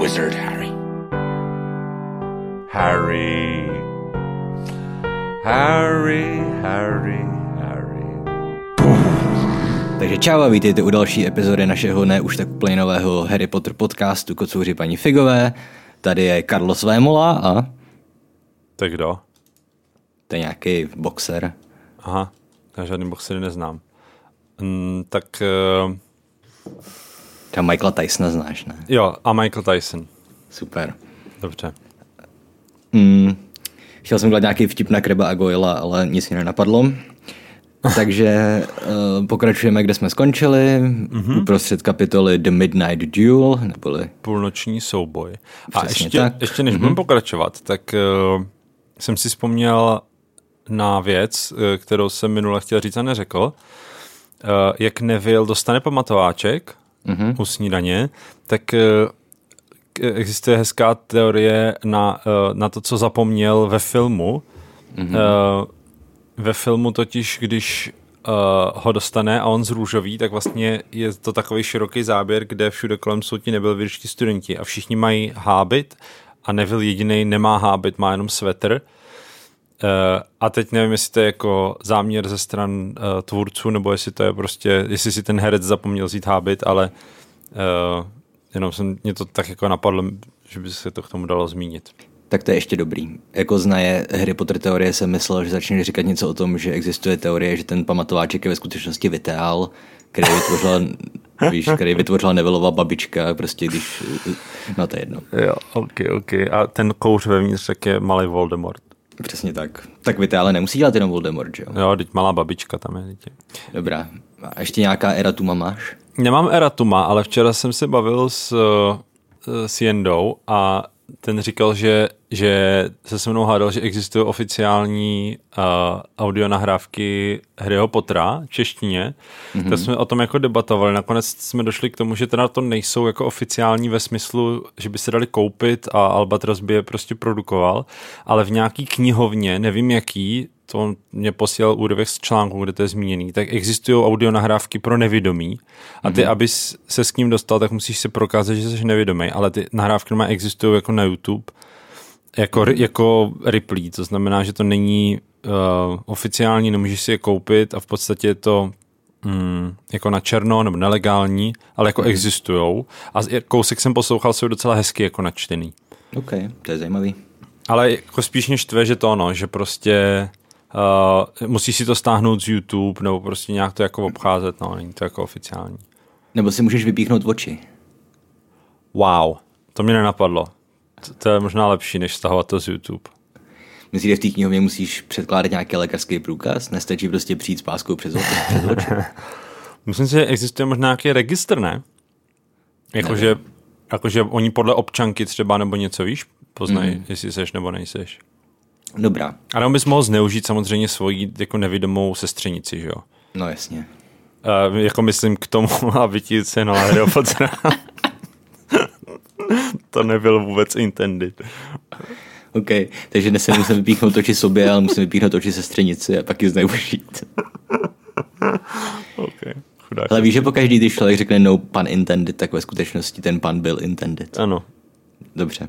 wizard, Harry. Harry. Harry, Harry, Harry. Takže čau a vítejte u další epizody našeho ne už tak úplně nového Harry Potter podcastu Kocouři paní Figové. Tady je Carlos Vémola a Tak kdo? to je nějaký boxer. Aha, já žádný boxery neznám. Mm, tak uh, Třeba Michaela Tysona znáš, ne? jo, a Michael Tyson. Super. Dobře. Mm, chtěl jsem dělat nějaký vtip na Kreba a Goyla, ale nic mi nenapadlo. Takže uh, pokračujeme, kde jsme skončili, mm-hmm. uprostřed kapitoly The Midnight Duel, neboli Půlnoční souboj. A Přesně ještě, tak. ještě než budeme pokračovat, tak uh, jsem si vzpomněl na věc, eh, kterou jsem minule chtěl říct a neřekl. Uh, jak Neville dostane pamatováček mm-hmm. u snídaně, tak uh, existuje hezká teorie na, uh, na to, co zapomněl ve filmu. Mm-hmm. Ve filmu totiž, když uh, ho dostane a on zrůžový, tak vlastně je to takový široký záběr, kde všude kolem jsou ti nebyl studenti a všichni mají hábit a Neville jediný nemá hábit, má jenom svetr. Uh, a teď nevím, jestli to je jako záměr ze stran uh, tvůrců, nebo jestli to je prostě, jestli si ten herec zapomněl vzít hábit, ale uh, jenom jsem, mě to tak jako napadlo, že by se to k tomu dalo zmínit. tak to je ještě dobrý. Jako znaje Harry Potter teorie jsem myslel, že začne říkat něco o tom, že existuje teorie, že ten pamatováček je ve skutečnosti Vitál, který vytvořila, víš, který vytvořila Nevillova babička, prostě když, no to je jedno. Jo, ok, ok. A ten kouř vevnitř tak je malý Voldemort. Přesně tak. Tak Vitále nemusí dělat jenom Voldemort, že jo? Jo, teď malá babička tam je. Dítě. Dobrá. A ještě nějaká eratuma máš? Nemám Eratuma, ale včera jsem se bavil s, eh, s Jendou a ten říkal, že, že se se mnou hádal, že existují oficiální uh, audionahrávky Harryho Pottera v češtině. Mm-hmm. Tak jsme o tom jako debatovali. Nakonec jsme došli k tomu, že teda to nejsou jako oficiální ve smyslu, že by se dali koupit a Albatros by je prostě produkoval, ale v nějaký knihovně, nevím jaký, to mě posílal úryvek z článku, kde to je zmíněný, tak existují audionahrávky pro nevědomí a ty, mm-hmm. abys se s ním dostal, tak musíš se prokázat, že jsi nevědomý, ale ty nahrávky normálně existují jako na YouTube, jako, jako Ripley, to znamená, že to není uh, oficiální, nemůžeš si je koupit a v podstatě je to mm, jako na černo nebo nelegální, ale jako mm-hmm. existujou a kousek jsem poslouchal, jsou docela hezky jako načtený. OK, to je zajímavý. Ale jako spíš mě štve, že to ono, že prostě uh, musíš si to stáhnout z YouTube nebo prostě nějak to jako obcházet, no, není to jako oficiální. Nebo si můžeš vypíchnout oči. Wow, to mě nenapadlo. To, to je možná lepší, než stahovat to z YouTube. Myslíš, že v té knihovně musíš předkládat nějaký lékařský průkaz? Nestačí prostě přijít s páskou přes oči? Myslím si, že existuje možná nějaký registr, ne? Jakože, jakože oni podle občanky třeba nebo něco, víš, poznají, mm. jestli seš nebo nejseš. Dobrá, A nebo bys mohl zneužít samozřejmě svoji jako nevidomou sestřenici, že jo? no jasně. Uh, jako myslím k tomu, aby ti se na Harryho Pottera. to nebyl vůbec intended. OK, takže dnes se musím vypíchnout oči sobě, ale musím vypíchnout oči sestřenici a pak ji zneužít. Okay. Chudák. Ale víš, že po každý, když člověk řekne no pan intended, tak ve skutečnosti ten pan byl intended. Ano. Dobře.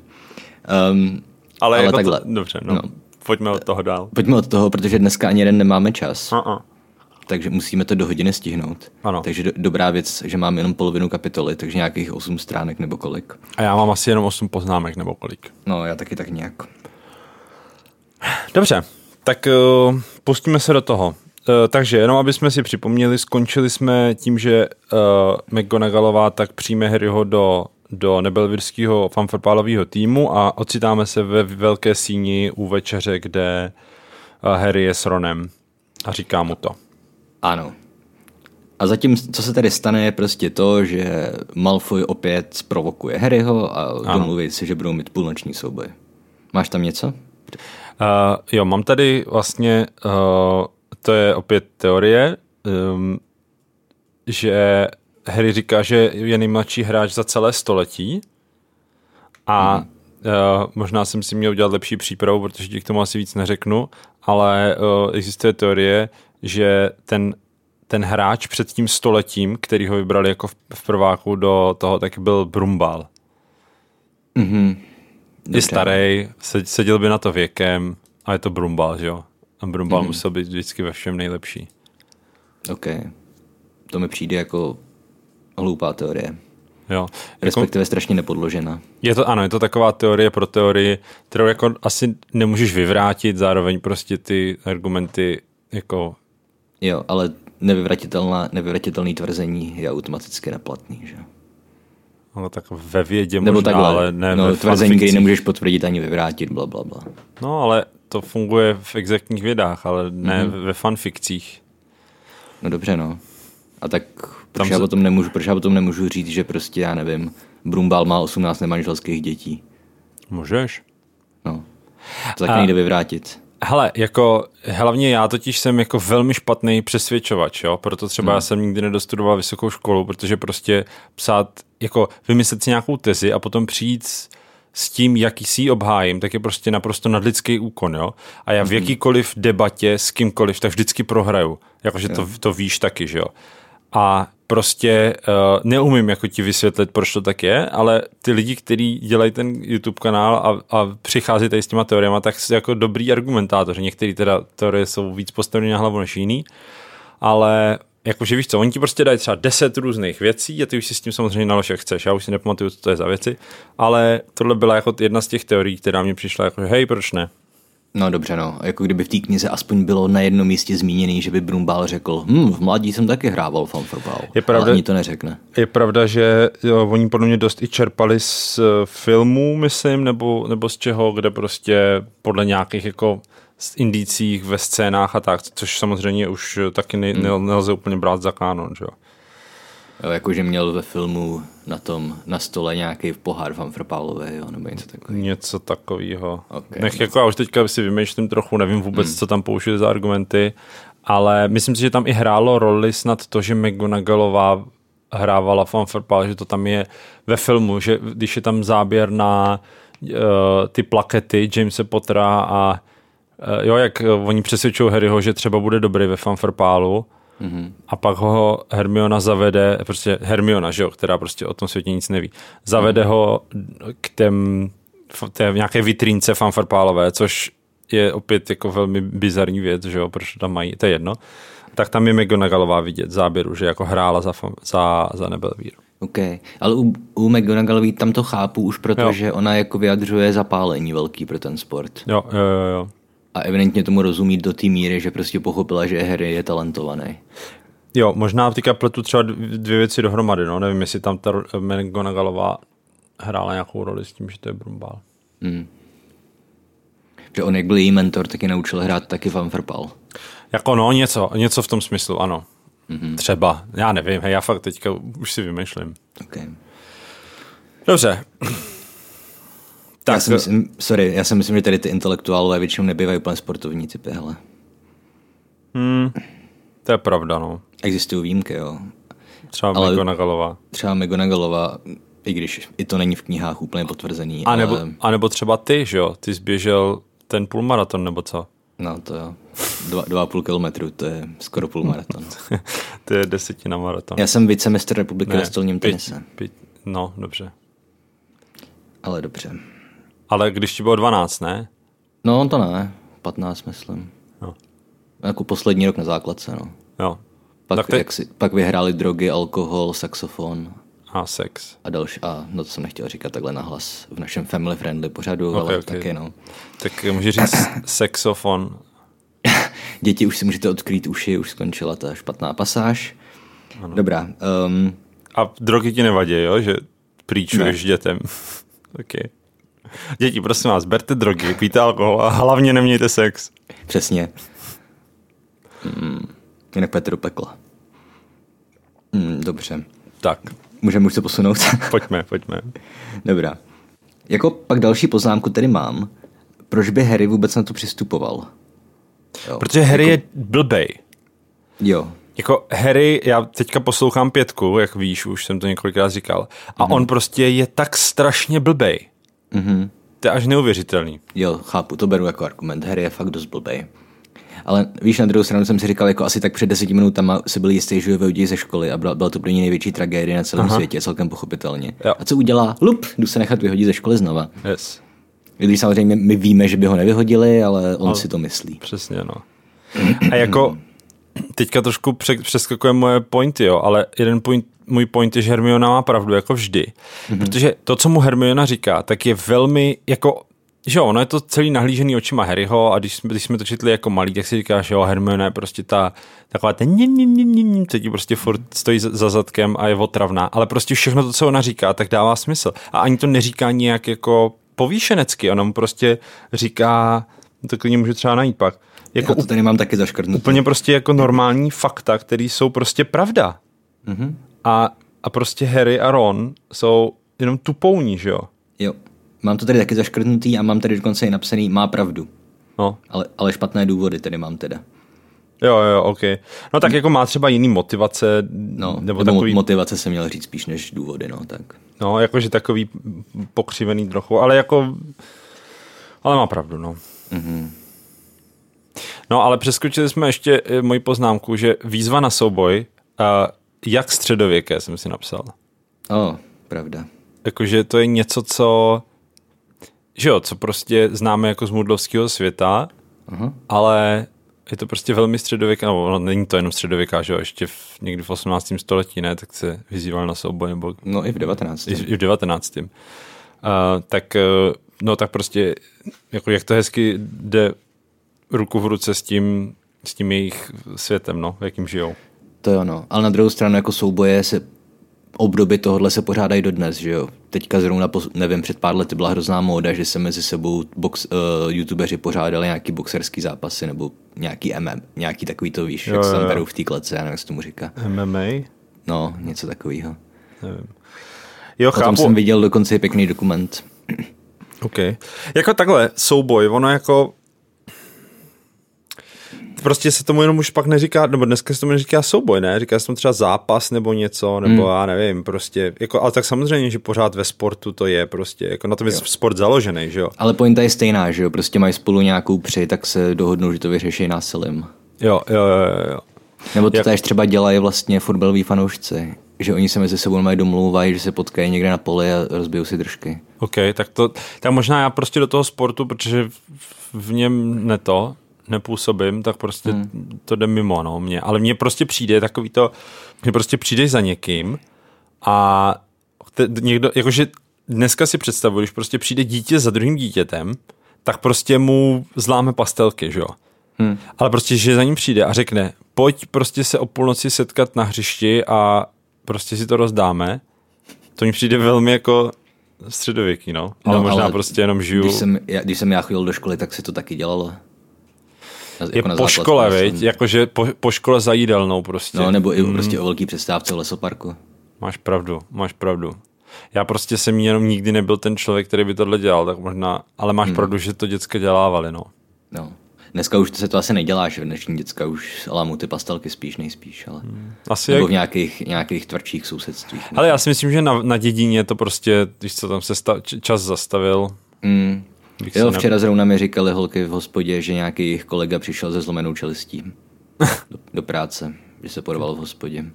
Um, Ale, Ale jako takhle. To, dobře, no. No. no. Pojďme od toho dál. pojďme od toho, protože dneska ani jeden nemáme čas, Uh-uh. Takže musíme to do hodiny stihnout. Ano. Takže do, dobrá věc, že máme jenom polovinu kapitoly, takže nějakých 8 stránek nebo kolik. A já mám asi jenom 8 poznámek nebo kolik. No, já taky tak nějak. Dobře, tak uh, pustíme se do toho. Uh, takže jenom aby jsme si připomněli, skončili jsme tím, že uh, McGonagallová tak přijme Harryho do, do nebelvirského fanfarpálového týmu a ocitáme se ve velké síni u večeře, kde uh, Harry je s Ronem a říká mu to. Ano. A zatím, co se tady stane, je prostě to, že Malfoy opět zprovokuje Harryho a domluví si, že budou mít půlnoční souboj. Máš tam něco? Uh, jo, mám tady vlastně, uh, to je opět teorie, um, že Harry říká, že je nejmladší hráč za celé století a mm. uh, možná jsem si měl udělat lepší přípravu, protože ti k tomu asi víc neřeknu, ale uh, existuje teorie, že ten ten hráč před tím stoletím, který ho vybrali jako v, v prváku do toho, tak byl Brumbal. Mhm. Je starý, seděl by na to věkem a je to Brumbal, že jo? A Brumbal mm. musel být vždycky ve všem nejlepší. OK. To mi přijde jako hloupá teorie. Jo. Respektive strašně nepodložená. Je to, ano, je to taková teorie pro teorii, kterou jako asi nemůžeš vyvrátit, zároveň prostě ty argumenty jako... Jo, ale nevyvratitelná, nevyvratitelný tvrzení je automaticky neplatný, že? Ale tak ve vědě Nebo možná, takhle, ale ne no, ve tvrzení, který nemůžeš potvrdit ani vyvrátit, bla, bla, bla. No, ale to funguje v exaktních vědách, ale ne Mhm. mm-hmm. ve fanfikcích. No dobře, no. A tak proč, Tam já se- potom nemůžu, proč já potom nemůžu říct, že prostě, já nevím, Brumbal má 18 nemanželských dětí. Můžeš? No. To taky A- nejde vyvrátit. Hele, jako hlavně já totiž jsem jako velmi špatný přesvědčovač, jo? proto třeba hmm. já jsem nikdy nedostudoval vysokou školu, protože prostě psát, jako vymyslet si nějakou tezi a potom přijít s, s tím, jaký si ji obhájím, tak je prostě naprosto nadlidský úkon, jo. A já v jakýkoliv debatě s kýmkoliv, tak vždycky prohraju. Jakože to, to víš taky, že jo. A prostě uh, neumím jako ti vysvětlit, proč to tak je, ale ty lidi, kteří dělají ten YouTube kanál a, a přichází tady s těma teoriemi, tak jsou jako dobrý argumentátoři. Některé teda teorie jsou víc postavené na hlavu než jiný, ale jakože víš co, oni ti prostě dají třeba 10 různých věcí a ty už si s tím samozřejmě nalož, jak chceš. Já už si nepamatuju, co to je za věci, ale tohle byla jako jedna z těch teorií, která mě přišla jako, že hej, proč ne? No dobře, no. Jako kdyby v té knize aspoň bylo na jednom místě zmíněný, že by Brumbal řekl, hm, v mladí jsem taky hrával fanforbal. Je pravda- Ale ani to neřekne. Je pravda, že jo, oni podle mě dost i čerpali z eh, filmů, myslím, nebo, nebo z čeho, kde prostě podle nějakých jako z indicích ve scénách a tak, což samozřejmě už taky ne, ne, nelze úplně brát za kánon, že jo. Jo, jakože měl ve filmu na tom, na stole nějaký pohár fanfrpálové, jo, nebo něco takového. Něco takového. Ok. Nech, jako já už teďka si vymýšlím trochu, nevím vůbec, hmm. co tam použili za argumenty, ale myslím si, že tam i hrálo roli snad to, že McGonagallová hrávala fanfarpál, že to tam je ve filmu, že když je tam záběr na uh, ty plakety Jamese Pottera a uh, jo, jak uh, oni přesvědčují Harryho, že třeba bude dobrý ve fanfarpálu, Mm-hmm. A pak ho Hermiona zavede, prostě Hermiona, že jo, která prostě o tom světě nic neví, zavede mm. ho k těm, té nějaké vitrínce fanfarpálové, což je opět jako velmi bizarní věc, že jo, proč to tam mají, to je jedno. Tak tam je McGonagallová vidět v záběru, že jako hrála za, za, za Nebelvír. OK, ale u, u McGonagallový tam to chápu už, Jo. protože ona jako vyjadřuje zapálení velký pro ten sport. Jo, jo, jo, jo. A evidentně tomu rozumí do té míry, že prostě pochopila, že Harry je talentovaný. Jo, možná teďka pletu třeba dv- dvě věci dohromady, no, nevím, jestli tam ta McGonagallová hrála nějakou roli s tím, že to je Brumbál. Že on, jak byl její mentor, taky naučil hrát taky fanfrpal. Jako no, něco, něco v tom smyslu, ano. Mm-hmm. Třeba, já nevím, hej, já fakt teďka už si vymýšlím. Okay. Dobře. Já Tak, si myslím, sorry, já si myslím, že tady ty intelektuálové většinou nebývají úplně sportovní typy, hele. to je pravda, no. Existují výjimky, jo. Třeba Ale-. McGonagallová. Třeba McGonagallova, i když i to není v knihách úplně potvrzený, A nebo, ale a nebo třeba ty, že jo? Ty jsi běžel ten půlmaraton, nebo co? no to jo, dva, dva a půl kilometru, to je skoro půl maraton. to je desetina maraton. Já jsem vicemistr republiky ve stolním pět- tenise, pět- no, dobře. ale dobře. Ale když ti bylo 12, ne? No to ne, 15 myslím. No. Jako poslední rok na základce, no. Jo. Pak, Tak ty- jak si, pak vyhráli drogy, alkohol, saxofon A sex. a další. A no to jsem nechtěl říkat takhle nahlas v našem family friendly pořadu, Ok, ale ok. taky no. Tak můžu říct sexofon. Děti už si můžete odkrýt uši, už skončila ta špatná pasáž. Ano. Dobrá. Um, A drogy ti nevadí, jo? Že prýčuješ dětem. okay. Děti, prosím vás, berte drogy, pijte alkohol a hlavně nemějte sex. přesně. Mm, jinak půjdete do pekla. Mm, dobře. Tak, Můžeme už se posunout? pojďme, pojďme. Dobrá. Jako pak další poznámku tady mám. Proč by Harry vůbec na to přistupoval? Jo. Protože Harry je blbej. jo. Jako Harry, já teďka poslouchám pětku, jak víš, už jsem to několikrát říkal, a Mhm. on prostě je tak strašně blbej. Mhm. To je až neuvěřitelný. Jo, chápu, to beru jako argument. Harry je fakt dost blbej. Ale víš, na druhou stranu jsem si říkal, jako asi tak před deseti minutama si byl jistý, že ho vyhodí ze školy a byla, byla to pro něj největší tragédie na celém Aha. světě, celkem pochopitelně. Jo. A co udělá? Lup, jdu se nechat vyhodit ze školy znova. Yes. I Když samozřejmě my víme, že by ho nevyhodili, ale on si to myslí. Přesně, no. A jako teďka trošku pře- přeskakuje moje pointy, jo, ale jeden point, můj point je, že Hermiona má pravdu, jako vždy. Mm-hmm. Protože to, co mu Hermiona říká, tak je velmi, jako že jo, ono je to celý nahlížený očima Harryho a když jsme, když jsme to četli jako malí, tak si říkáš, že jo, Hermiona je prostě ta taková ten ním, ním, ním, ním, ním, teď prostě furt stojí za, za zadkem a je otravná, ale prostě všechno to, co ona říká, tak dává smysl. A ani to neříká nějak jako povýšenecky, ona mu prostě říká, to klidně můžu třeba najít pak, jako Já to tady mám taky zaškrtnuté. úplně prostě jako normální fakta, které jsou prostě pravda. Mhm. A, a prostě Harry a Ron jsou jenom tupouní, že jo? Jo. Mám to tady taky zaškrtnutý a mám tady dokonce i napsaný má pravdu. No, Ale, ale špatné důvody tady mám teda. jo, jo, ok. No tak jako má třeba jiný motivace, No, nebo, nebo takový, motivace se měl říct spíš než důvody, no tak. no, jakože takový pokřivený trochu, ale jako, ale má pravdu, no. Mhm. No, ale přeskočili jsme ještě eh, moji poznámku, že výzva na souboj, uh, jak středověké jsem si napsal. O, pravda. Jakože to je něco, co, že jo, co prostě známe jako z mudlovského světa, Aha. ale je to prostě velmi středověká, no, no není to jenom středověká, že jo, ještě v, někdy v 18. století, ne, tak se vyzýval na souboj, nebo No i v 19. i, i v 19. Uh, tak, uh, no tak prostě, jako jak to hezky jde ruku v ruce s tím, s tím jejich světem, no, v jakým žijou. To jo, no. Ale na druhou stranu jako souboje se obdoby tohohle se pořádají dodnes, že jo. Teďka zrovna, po, nevím, před pár lety byla hrozná móda, že se mezi sebou box, uh, youtubeři pořádali nějaký boxerský zápasy nebo nějaký MM, nějaký takový to víš, Jo, jak se jo, tam jo. berou v té klece, já nevím, jak se tomu říká. MMA? No, něco takového. Nevím. Jo, O tom chápu. jsem viděl dokonce i pěkný dokument. OK. Jako takhle, souboj, ono jako prostě se tomu jenom už pak neříká, nebo dneska se tomu neříká souboj, ne? Říká se tomu třeba zápas nebo něco, nebo já nevím, prostě, jako, ale tak samozřejmě, že pořád ve sportu to je prostě, jako na tom je sport založený, že jo? Ale pointa je stejná, že jo, prostě mají spolu nějakou při, tak se dohodnou, že to vyřeší násilím. Jo, jo, jo, jo. Nebo to Jak- též třeba dělají vlastně fotbaloví fanoušci, že oni se mezi sebou mají domlouvají, že se potkají někde na poli a rozbijou si držky. OK, tak to, tak možná já prostě do toho sportu, protože v, v něm ne to, nepůsobím, tak prostě hmm. to jde mimo, no, mě. Ale mně prostě přijde takový to, že prostě přijdeš za někým a te, někdo, jakože dneska si představuji, když prostě přijde dítě za druhým dítětem, tak prostě mu zláme pastelky, že jo. Hmm. Ale prostě, že za ním přijde a řekne, pojď prostě se o půlnoci setkat na hřišti a prostě si to rozdáme, to mi přijde velmi jako středověký, no. Ale No, možná ale prostě jenom žiju. Když jsem, já, když jsem já chodil do školy, tak se to taky dělalo. Na- je jako na po škole, viď? Jakože po, po škole za jídelnou prostě. No, nebo i prostě o velký přestávce v lesoparku. Máš pravdu, máš pravdu. Já prostě jsem jenom nikdy nebyl ten člověk, který by tohle dělal, tak možná, ale máš hmm. pravdu, že to děcka dělávali, no. No. Dneska už se to asi nedělá, že dnešní děcka už lámou ty pastelky spíš nejspíš, ale... Asi Nebo jak... v nějakých, nějakých tvrdších sousedstvích. Ale já si myslím, že na, na dědině to prostě, když co tam se sta, čas zastavil, Mm. Bych Jo, včera zrovna mi říkali holky v hospodě, že nějaký jejich kolega přišel ze zlomenou čelistí do, do práce, že se porval v hospodě.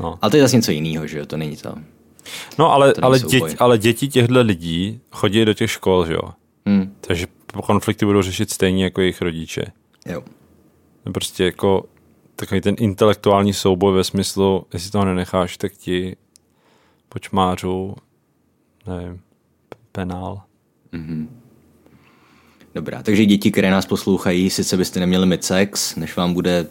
No. Ale to je zase něco jiného, že jo, to není to. No ale, To ale, děti, ale děti těchto lidí chodí do těch škol, že jo. Hm. Takže konflikty budou řešit stejně jako jejich rodiče. Jo. Prostě jako takový ten intelektuální souboj ve smyslu, jestli toho nenecháš, tak ti počmářu, nevím, penál. Dobrá, takže děti, které nás poslouchají, sice byste neměli mít sex, než vám bude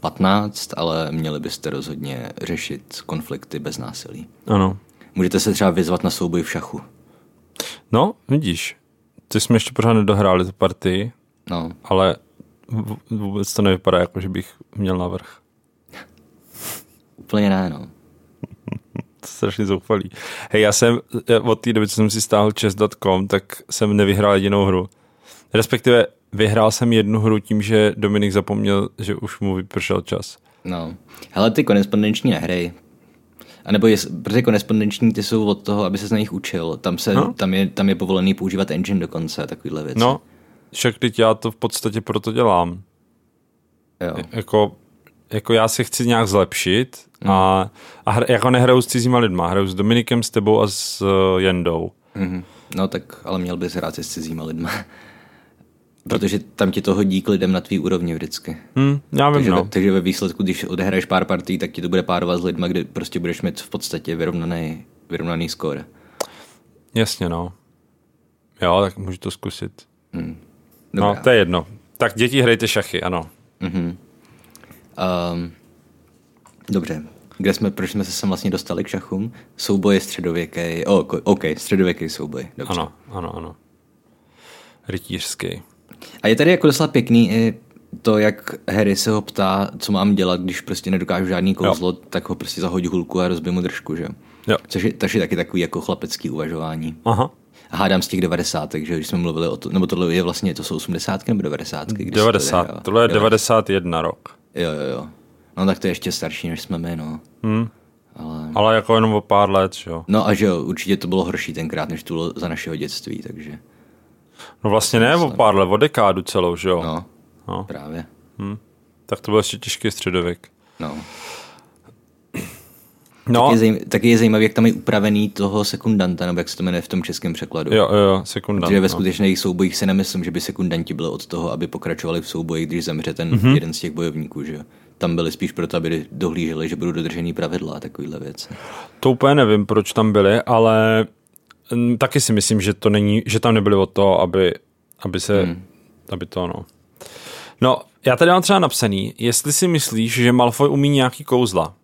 15, ale měli byste rozhodně řešit konflikty bez násilí. Ano. Můžete se třeba vyzvat na souboj v šachu. No, vidíš, ty jsme ještě pořád nedohráli tu partii, No, ale vůbec to nevypadá jako, že bych měl navrh. úplně ne, no. Strašně zoufalý. Hej, já jsem od té doby, co jsem si stáhl chess.com, tak jsem nevyhrál jedinou hru. Respektive vyhrál jsem jednu hru tím, že Dominik zapomněl, že už mu vypršel čas. No. Hele, ty korespondenční nehry. A nebo je, protože korespondenční ty jsou od toho, aby se na nich učil. Tam, se, No. tam, je, tam je povolený používat engine dokonce a takovýhle věci. No, však teď já to v podstatě proto dělám. Jo. Jako, jako já se chci nějak zlepšit a, a hra, jako nehraju s cizíma lidma, hraju s Dominikem, s tebou a s uh, Jendou. Mhm. No tak, ale měl bys hrát se s cizíma lidma. Protože tam ti to hodí k lidem na tvý úrovni vždycky. Hm, já vím, Takže, no. ve, takže ve výsledku, když odehraješ pár partí, tak ti to bude párovat s lidma, kde prostě budeš mít v podstatě vyrovnaný, vyrovnaný skóre. Jasně, no. Jo, tak můžu to zkusit. Dobrá. No, to je jedno. Tak děti hrajte šachy, ano. Um, dobře. Kde jsme, proč jsme se sem vlastně dostali k šachům? Souboje středověký. Oh, OK, středověký souboj. Dobře. Ano, ano, ano. Rytířský. A je tady jako docela pěkný i to, jak Harry se ho ptá, co mám dělat, když prostě nedokážu žádný kouzlo, jo. tak ho prostě zahodí hulku a rozbiju mu držku, že jo? Což je, což je taky takový jako chlapecký uvažování. Aha. A hádám z těch 90, že když jsme mluvili o to, nebo tohle je vlastně, to jsou 80 nebo 90? Když se to 90. odehrává? Tohle je Jo. 91 rok. Jo, jo, jo. No tak to je ještě starší, než jsme my, no. Hm. Ale... Ale jako jenom o pár let, že jo. No a že jo, určitě to bylo horší tenkrát, než to bylo za našeho dětství, takže No vlastně ne o pár let, o dekádu celou, že jo. no, No. právě. Tak to byl ještě těžký středověk. No. No, Je zajím, taky je zajímavé, jak tam je upravený toho sekundanta, nebo jak se to jmenuje v tom českém překladu. jo, jo, sekunda. Protože ve no. skutečných soubojích si nemyslím, že by sekundanti byli od toho, aby pokračovali v souboji, když zemře ten Mhm. mm-hmm. jeden z těch bojovníků, že jo. Tam byli spíš proto, aby dohlíželi, že budou dodržený pravidla a takovýhle věci. To úplně nevím, proč tam byli, ale taky si myslím, že to není, že tam nebyli od toho, aby, aby se, hmm. aby to, no. No, já tady mám třeba napsaný, jestli si myslíš, že Malfoy umí nějaký kouzla.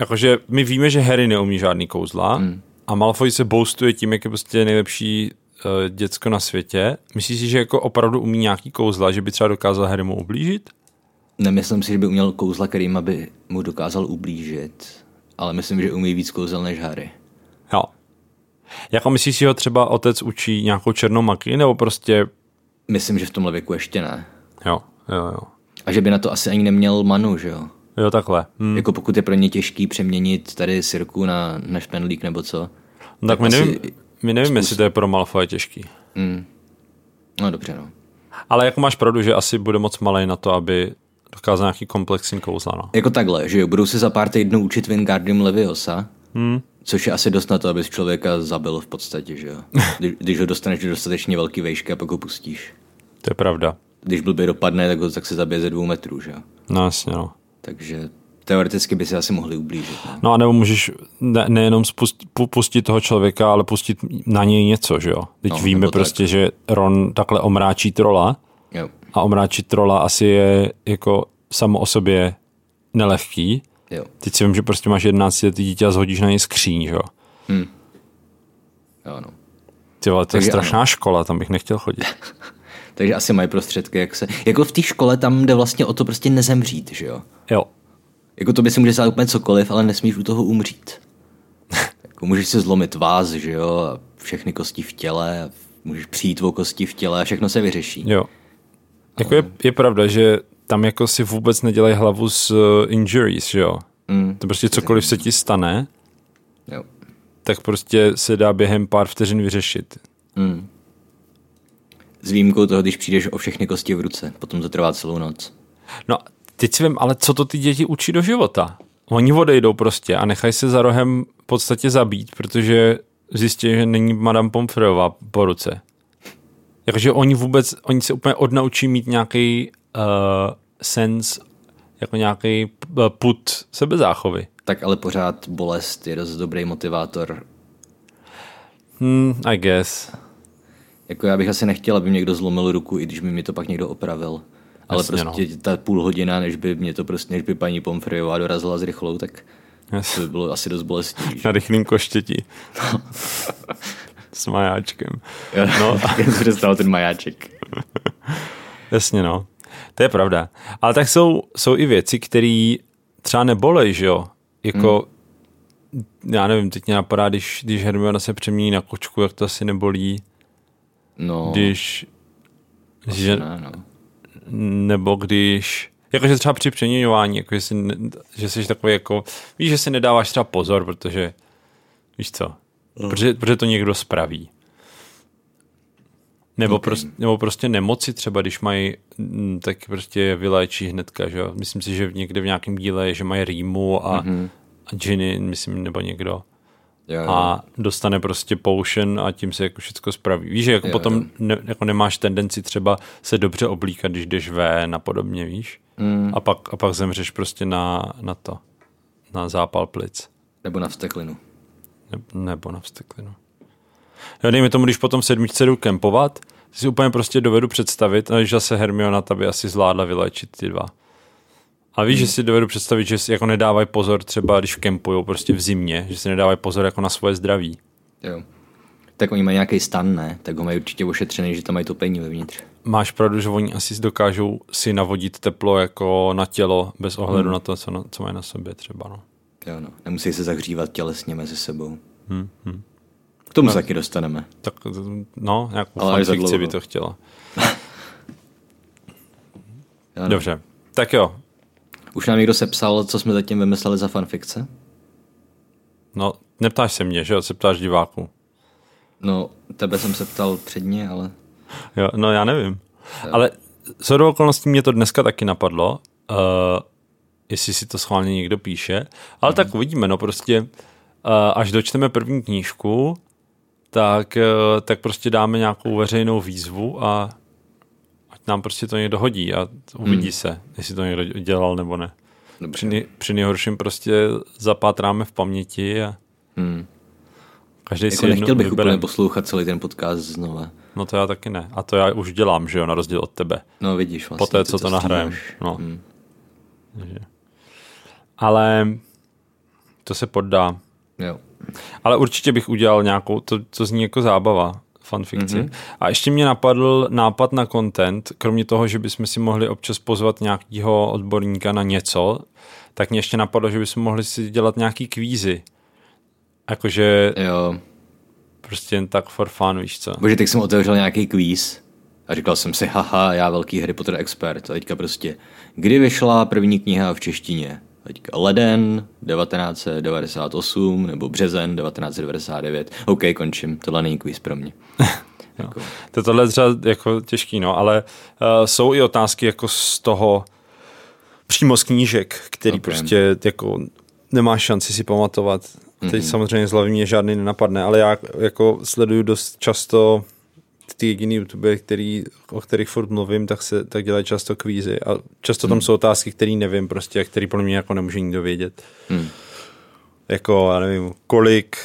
Jakože my víme, že Harry neumí žádný kouzla hmm. a Malfoy se boostuje tím, jak je prostě nejlepší uh, děcko na světě. Myslíš si, že jako opravdu umí nějaký kouzla, že by třeba dokázal Harry mu ublížit? Nemyslím si, že by uměl kouzla, kterým by mu dokázal ublížit, ale myslím, že umí víc kouzel než Harry. Jo. Jako myslíš si, že ho třeba otec učí nějakou černou magii, nebo prostě, Myslím, že v tomhle věku ještě ne. jo, jo, jo. A že by na to asi ani neměl manu, že jo? Jo, takhle. Hm. Hmm. Jako pokud je pro ně těžký přeměnit tady sirku na, na špenlík nebo co. No, tak my asi- nevím, my nevím jestli to je pro Malfoy těžký. No dobře, no. Ale jako máš pravdu, že asi bude moc malý na to, aby dokázal nějaký komplexní kouzla. No. Jako takhle, že jo, budou se za pár týdnů učit Wingardium Leviosa, hmm. což je asi dost na to, abys člověka zabil v podstatě, že jo. Když, když ho dostaneš do dostatečně velký vejšky a pak ho pustíš. To je pravda. Když blbě dopadne, tak ho tak se zabije ze dvou metrů, že jo. No jasně, no. Takže teoreticky by si asi mohli ublížit. No. No a nebo můžeš ne, nejenom spust, pu- pustit toho člověka, ale pustit na něj něco, že jo? Teď No, víme nebo tak. prostě, že Ron takhle omráčí trola Jo, a omráčit trola asi je jako samo o sobě nelehký. Jo. Teď si vím, že prostě máš 11 letý dítě a zhodíš na něj skříň, že jo? jo no. Ty vole, to je Takže strašná škola, tam bych nechtěl chodit. Takže asi mají prostředky, jak se... Jako v té škole tam jde vlastně o to prostě nezemřít, že jo. Jo. Jako to by si může stát úplně cokoliv, ale nesmíš u toho umřít. jako můžeš si zlomit vás, že jo, a všechny kosti v těle, můžeš přijít o kosti v těle a všechno se vyřeší. Jo. Jako je, je pravda, že tam jako si vůbec nedělají hlavu s uh, injuries, že jo? Mm. To prostě cokoliv se ti stane, Jo. tak prostě se dá během pár vteřin vyřešit. Mm. S výjimkou toho, když přijdeš o všechny kosti v ruce, potom to trvá celou noc. No, teď si vím, ale co to ty děti učí do života? Oni odejdou prostě a nechají se za rohem v podstatě zabít, protože zjistí, že není Madame Pomfreyová po ruce. Jakože oni vůbec, oni se úplně odnaučí mít nějaký uh, sense, jako nějaký uh, put sebezáchovy. Tak ale pořád bolest je dost dobrý motivátor. Hmm, I guess. Jako já bych asi nechtěl, aby mě někdo zlomil ruku, i když by mi to pak někdo opravil. Ale Jasně, prostě ta půl hodina, než by mě to prostě, než by paní Pomfreyová dorazila s rychlou, tak Yes. to by bylo asi dost bolestivý. Na rychlým koštěti. S majáčkem. No. Já jsem ten majáček. Jasně, no. To je pravda. Ale tak jsou, jsou i věci, které třeba nebolej, že jo? Jako, hmm. já nevím, teď mě napadá, když, když Hermiona se přemění na kočku, jak to asi nebolí. No, Když, že, ne, no. nebo když, jakože třeba při přeměňování, jako že, si, ne, že jsi takový jako, víš, že si nedáváš třeba pozor, protože, víš co, protože, protože to někdo spraví. Nebo, okay. prostě, nebo prostě nemoci třeba, když mají, mm, tak prostě vyléčí hnedka, že jo. Myslím si, že někde v nějakém díle je, že mají rýmu a, mm-hmm. a džiny, myslím, nebo někdo. Jo, jo. A dostane prostě potion a tím se jako všechno spraví. Víš, že jako jo, potom jo. Ne, jako nemáš tendenci třeba se dobře oblíkat, když jdeš ven a podobně, víš? Mm. A, pak, a pak zemřeš prostě na, na to, na zápal plic. Nebo na vsteklinu. Ne, nebo na vsteklinu. Jo, dejme tomu, když potom v sedmičce jdu kempovat, si úplně prostě dovedu představit, že zase Hermiona by asi zvládla vyléčit ty dva. A víš, hmm. že si dovedu představit, že si jako nedávají pozor třeba, když kempují prostě v zimě, že si nedávají pozor jako na svoje zdraví. Jo. Tak oni mají nějaký stan, ne? Tak ho mají určitě ošetřený, že tam mají topení vevnitř. Máš pravdu, že oni asi dokážou si navodit teplo jako na tělo, bez ohledu hmm. na to, co, na, co mají na sobě třeba. No. Jo, no. Nemusí se zahřívat tělesně mezi sebou. Hmm. Hmm. Tomu no, se taky dostaneme. Tak, no, nějakou Ale fanfikci by to chtěla. Dobře, tak jo, už nám někdo sepsal, co jsme zatím vymysleli za fanfikce? No, neptáš se mě, že jo? Se ptáš diváků. No, tebe jsem se ptal předně, ale... Jo, no já nevím. Jo. Ale do okolností mě to dneska taky napadlo, uh, jestli si to schválně někdo píše, ale hmm. tak uvidíme, no prostě uh, až dočteme první knížku, tak, uh, tak prostě dáme nějakou veřejnou výzvu a nám prostě to někdo hodí a uvidí hmm. se, jestli to někdo dělal nebo ne. Při, při nejhorším prostě zapátráme v paměti a hmm. každý jako si nechtěl bych vybere. úplně poslouchat celý ten podcast znova. No to já taky ne. A to já už dělám, že jo, na rozdíl od tebe. No vidíš vlastně. Poté, co to, to nahrajem. No. Hmm. Ale to se poddá. Jo. Ale určitě bych udělal nějakou, to, to zní jako zábava fanfikci. Mm-hmm. A ještě mě napadl nápad na content, kromě toho, že bychom si mohli občas pozvat nějakého odborníka na něco, tak mě ještě napadlo, že bychom mohli si dělat nějaký kvízy. Jakože... Jo. Prostě jen tak for fun, víš co. Bože, tak jsem otevřel nějaký kvíz a říkal jsem si, haha, já velký Harry Potter expert. A teďka prostě, kdy vyšla první kniha v češtině? Teďka leden 1998 nebo březen 1999. OK, končím, tohle není quiz pro mě. no. jako. To tohle je třeba jako těžký, no, ale uh, jsou i otázky jako z toho přímo z knížek, který okay. prostě jako nemáš šanci si pamatovat. Teď mm-hmm. samozřejmě z hlavy mě žádný nenapadne, ale já jako sleduju dost často ty jediný YouTube, který, o kterých furt mluvím, tak, se, tak dělají často kvízy a často tam hmm. jsou otázky, které nevím prostě, a které pro mě jako nemůže nikdo vědět. Hmm. Jako, já nevím, kolik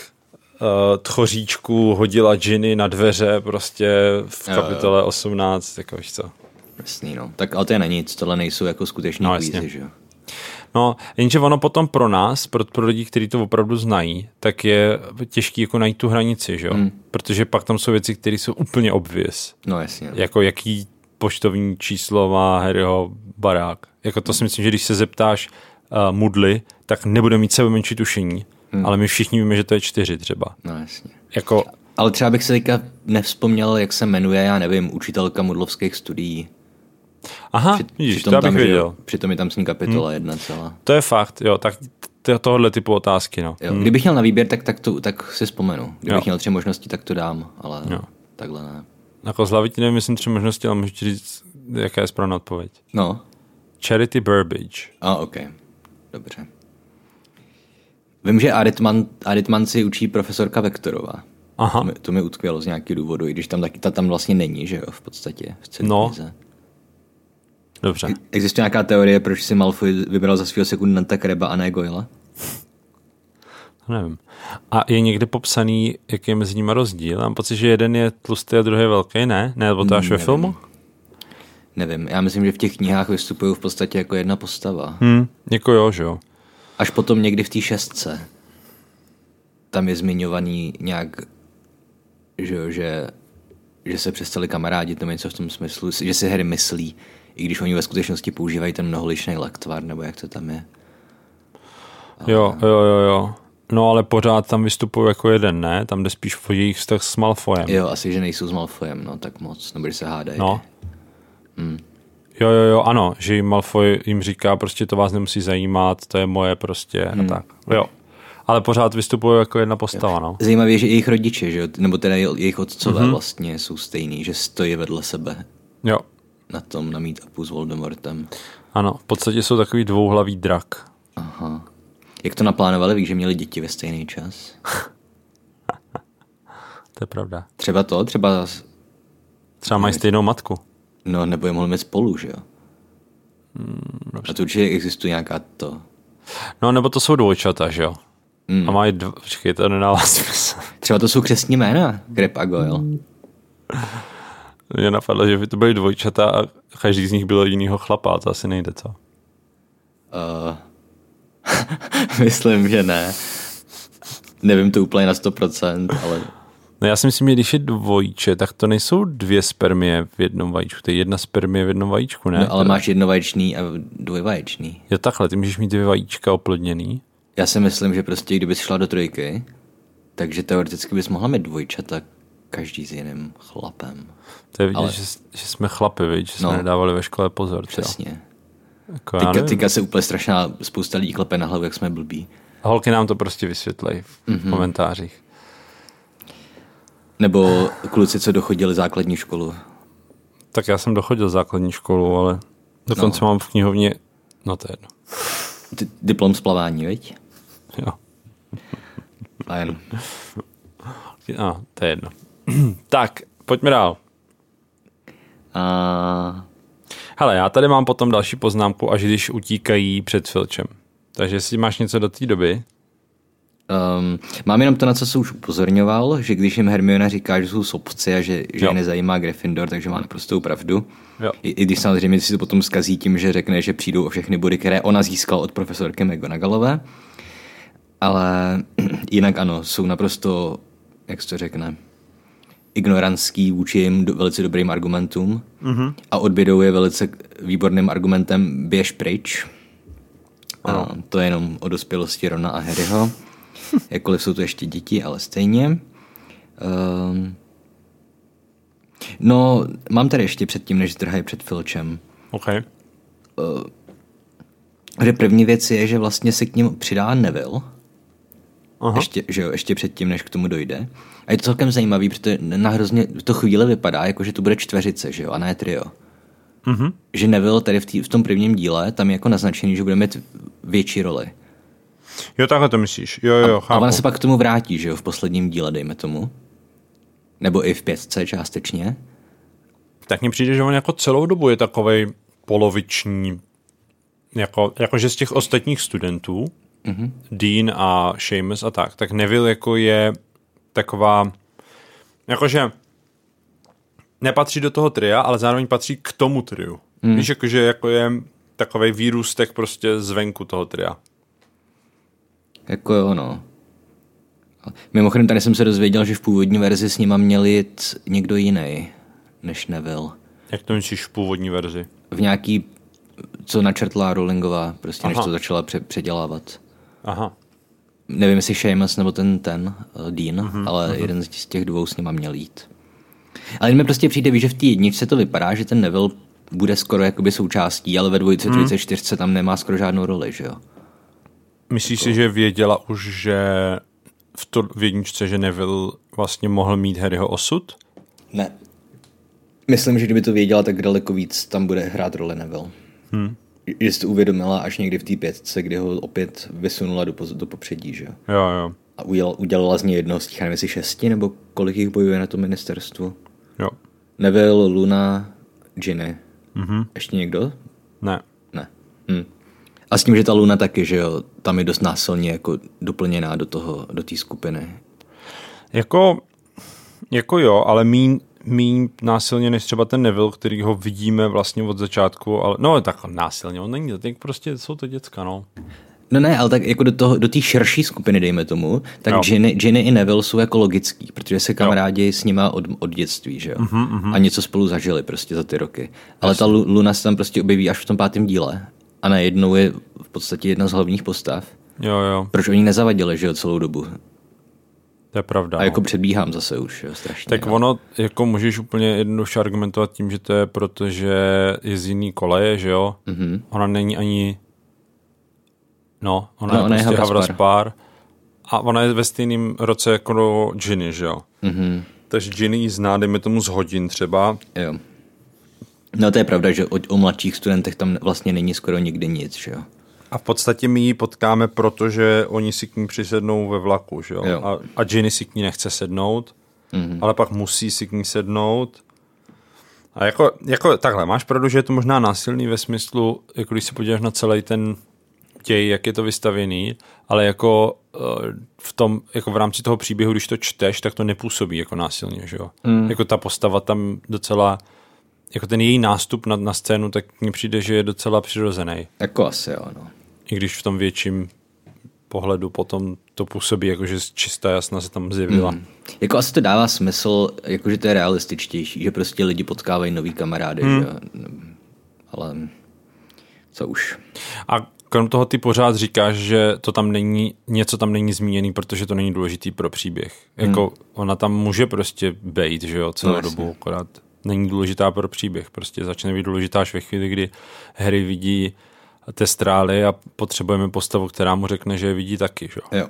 uh, tchoříčků hodila Ginny na dveře prostě v kapitole 18, jako víš co. Jasný, no. Tak ale to je na nic, tohle nejsou jako skutečný no, kvízy, že jo. No, jenže ono potom pro nás, pro, pro lidi, kteří to opravdu znají, tak je těžké jako najít tu hranici, že jo? Hmm. Protože pak tam jsou věci, které jsou úplně obvious. No jasně. Jako jaký poštovní číslo má Harryho barák. Jako to si myslím, že když se zeptáš uh, Mudly, tak nebude mít sebe menší tušení, hmm. ale my všichni víme, že to je čtyři třeba. No jasně. Jako... Ale třeba bych se teďka nevzpomněl, jak se jmenuje, já nevím, učitelka mudlovských studií. Aha, Při, vidíš, přitom to já bych tam, věděl. Přitom je tam s ní kapitola hmm. jedna celá. To je fakt, jo, tak tohle typu otázky, no. Jo, hmm. Kdybych měl na výběr, tak, tak, to, tak si vzpomenu. Kdybych jo. měl tři možnosti, tak to dám, ale jo. takhle ne. Jako z hlavy ti nevím, myslím tři možnosti, ale můžu ti říct, jaká je správná odpověď. No. Charity Burbage. A, ok. Dobře. Vím, že Aritman, Aritman si učí profesorka Vektorová. Aha. To mi, to mi utkvělo z nějakého důvodu, i když tam taky ta tam vlastně není, že jo, v podstatě. V no, knize. Dobře. Existuje nějaká teorie, proč si Malfoy vybral za svého sekundanta Kreba a ne Goyle? Nevím. A je někde popsaný, jaký je mezi nimi rozdíl? Mám pocit, že jeden je tlustý a druhý je velký, ne? Ne, nebo to až ve filmu? Nevím, já myslím, že v těch knihách vystupují v podstatě jako jedna postava. Hmm, jako jo, že jo. Až potom někdy v té šestce. Tam je zmiňovaný nějak, že, jo, že, že se přestali kamarádit nebo něco v tom smyslu, že si Harry myslí, i když oni ve skutečnosti používají ten mnoholičný lektvar, nebo jak to tam je. Ale... Jo, jo, jo, jo. No ale pořád tam vystupují jako jeden, ne? Tam jde spíš o jejich vztah s Malfojem. Jo, asi, že nejsou s Malfojem, no tak moc, nebo že se hádají. No. Hmm. Jo, jo, jo, ano, že jim Malfoy jim říká, prostě to vás nemusí zajímat, to je moje prostě hmm. a tak. Jo. Ale pořád vystupují jako jedna postava, no. Zajímavé je, že jejich rodiče, že nebo teda jejich otcové mm-hmm. vlastně jsou stejný, že stojí vedle sebe Jo. na tom, na meetupu s Voldemortem. Ano, v podstatě jsou takový dvouhlavý drak. Aha. Jak to naplánovali, víš, že měli děti ve stejný čas? To je pravda. Třeba to, třeba, Třeba mají stejnou matku. no nebo je mohli mít spolu, že jo? A to určitě existuje nějaká to. No, nebo to jsou dvojčata, že jo? Hmm. A mají dva... Počkej, to nedává smysl. Třeba to jsou křesní jména, Grep a Goyle. Mě napadlo, že by to byly dvojčata a každý z nich byl jinýho chlapa, to asi nejde, co? Uh, myslím, že ne. Nevím to úplně na 100%, ale No já si myslím, že když je dvojče, tak to nejsou dvě spermie v jednom vajíčku, to je jedna spermie v jednom vajíčku, ne? No, ale máš jednovaječný a dvojvaječný. Jo takhle, ty můžeš mít dvě vajíčka oplodněný. Já si myslím, že prostě kdybys šla do trojky, takže teoreticky bys mohla mít dvojčata každý s jiným chlapem. To je vidět, Ale- že, že, jsme chlapy, viď? že jsme No. nedávali ve škole pozor. třeba. Přesně. Jako, Teďka, teďka se úplně strašná spousta lidí klepe na hlavu, jak jsme blbí. Holky nám to prostě vysvětlej v Mhm. mm-hmm. komentářích. Nebo kluci, co dochodili základní školu. Tak já jsem dochodil základní školu, ale dokonce no. mám v knihovně, no to je jedno. Ty, diplom z plavání, viď? Jo. Fajn. A, to je jedno. tak, pojďme dál. A Hele, já tady mám potom další poznámku, až když utíkají před filčem. Takže jestli máš něco do té doby, Um, mám jenom to, na co se už upozorňoval, že když jim Hermiona říká, že jsou sobci a že, že Jo. je nezajímá Gryffindor, takže má naprostou pravdu. Jo. I, I když samozřejmě si to potom zkazí tím, že řekne, že přijdou o všechny body, které ona získala od profesorky McGonagallové. Ale jinak ano, jsou naprosto, jak se to řekne, ignorantský vůči jim do, velice dobrým argumentům mm-hmm. a odbědou je velice výborným argumentem běž pryč. A to je jenom o dospělosti Rona a Harryho. Jakkoliv jsou to ještě děti, ale stejně. Um, no, mám tady ještě předtím, než zdrhají před Filčem. OK. Že první věc je, že vlastně se k ním přidá Neville. Aha. Ještě, že jo, ještě předtím, než k tomu dojde. A je to celkem zajímavý, protože na hrozně to chvíli vypadá, jako že to bude čtveřice, že jo, a ne trio. Mhm. Že Neville tady v, tý, v tom prvním díle, tam je jako naznačený, že bude mít větší roli. Jo, takhle to myslíš. Jo, jo, A chápu. ona se pak k tomu vrátí, že jo, v posledním díle, dejme tomu. Nebo i v pětce částečně. Tak mně přijde, že on jako celou dobu je takovej poloviční, jako, jakože z těch ostatních studentů, mm-hmm. Dean a Seamus a tak, tak Neville jako je taková, jakože nepatří do toho tria, ale zároveň patří k tomu triu. Mm. Víš, jakože jako je takový výrůstek prostě zvenku toho tria. Jako jo, no. Mimochodem, tady jsem se dozvěděl, že v původní verzi s nima měl jít někdo jiný než Neville. Jak to myslíš v původní verzi? V nějaký, co načrtla Rowlingová, prostě než Aha. to začala pře- předělávat. Aha. Nevím, jestli Seamus nebo ten, ten uh, Dean, uh-huh, ale uh-huh. jeden z těch dvou s nima měl jít. Ale mi prostě přijde, víš, že v té jedničce to vypadá, že ten Neville bude skoro jakoby součástí, ale ve dvojce, Mhm. hmm. trojce, čtyřce tam nemá skoro žádnou roli, že jo? Myslíš si, že věděla už, že v, to, v jedničce, že Neville vlastně mohl mít Harryho osud? Ne. Myslím, že kdyby to věděla, tak daleko víc tam bude hrát roli Neville. Hmm. Že jsi to uvědomila až někdy v té pětce, kdy ho opět vysunula do, do popředí, že jo? Jo. A udělala, udělala z něj jednoho z těch, nevím, jestli šesti, nebo kolik jich bojuje na tom ministerstvu. Jo. Neville, Luna, Ginny. Mm-hmm. Ještě někdo? Ne. Ne. Hm. A s tím, že ta Luna taky, že jo, tam je dost násilně jako doplněná do toho, do té skupiny. Jako, jako jo, ale míň, míň násilně než třeba ten Neville, který ho vidíme vlastně od začátku, ale no tak násilně, on není, tak prostě jsou to děcka, no. No ne, ale tak jako do toho, do té širší skupiny, dejme tomu, tak Jo. Ginny, Ginny i Neville jsou jako logický, protože se kamarádi s nima od, od dětství, že jo? Uh-huh, a něco spolu zažili prostě za ty roky. Ale ta Lu- Luna se tam prostě objeví až v tom pátém díle a najednou je v podstatě jedna z hlavních postav. Jo, jo, Proč oni nezavadili, že jo, celou dobu? To je pravda. A no. jako předbíhám zase už, jo, strašně. Tak no. ono, jako můžeš úplně jednoduše argumentovat tím, že to je proto, že je z jiný koleje, že jo? Mm-hmm. Ona není ani, no, ona No, je ona je prostě Havraspar. Havraspar a ona je ve stejném roce jako Ginny, že jo? Mm-hmm. Takže Ginny ji zná, dejme tomu z hodin třeba. Jo. No to je pravda, že o, o mladších studentech tam vlastně není skoro nikdy nic, že jo? A v podstatě my ji potkáme, protože oni si k ní přisednou ve vlaku, že jo? Jo. A, a Ginny si k ní nechce sednout, mm-hmm. ale pak musí si k ní sednout. A jako, jako takhle, máš pravdu, že je to možná násilný ve smyslu, jako když se podíváš na celý ten děj, jak je to vystavěný, ale jako eh, v tom, jako v rámci toho příběhu, když to čteš, tak to nepůsobí jako násilně, že jo? Mm. Jako ta postava tam docela, jako ten její nástup na, na scénu, tak mně přijde, že je docela přirozený. Jako asi jo, no. I když v tom větším pohledu potom to působí, jako že čistá jasna se tam zjevila. Mm. Jako asi to dává smysl, jakože to je realističtější, že prostě lidi potkávají nový kamarády, mm. že? Ale co už. A krom toho ty pořád říkáš, že to tam není, něco tam není zmíněný, protože to není důležitý pro příběh. Jako hmm. ona tam může prostě být, že jo, celou No, jasně. dobu, akorát není důležitá pro příběh. Prostě začne být důležitá až ve chvíli, kdy Harry vidí testrály a potřebujeme postavu, která mu řekne, že je vidí taky, že jo.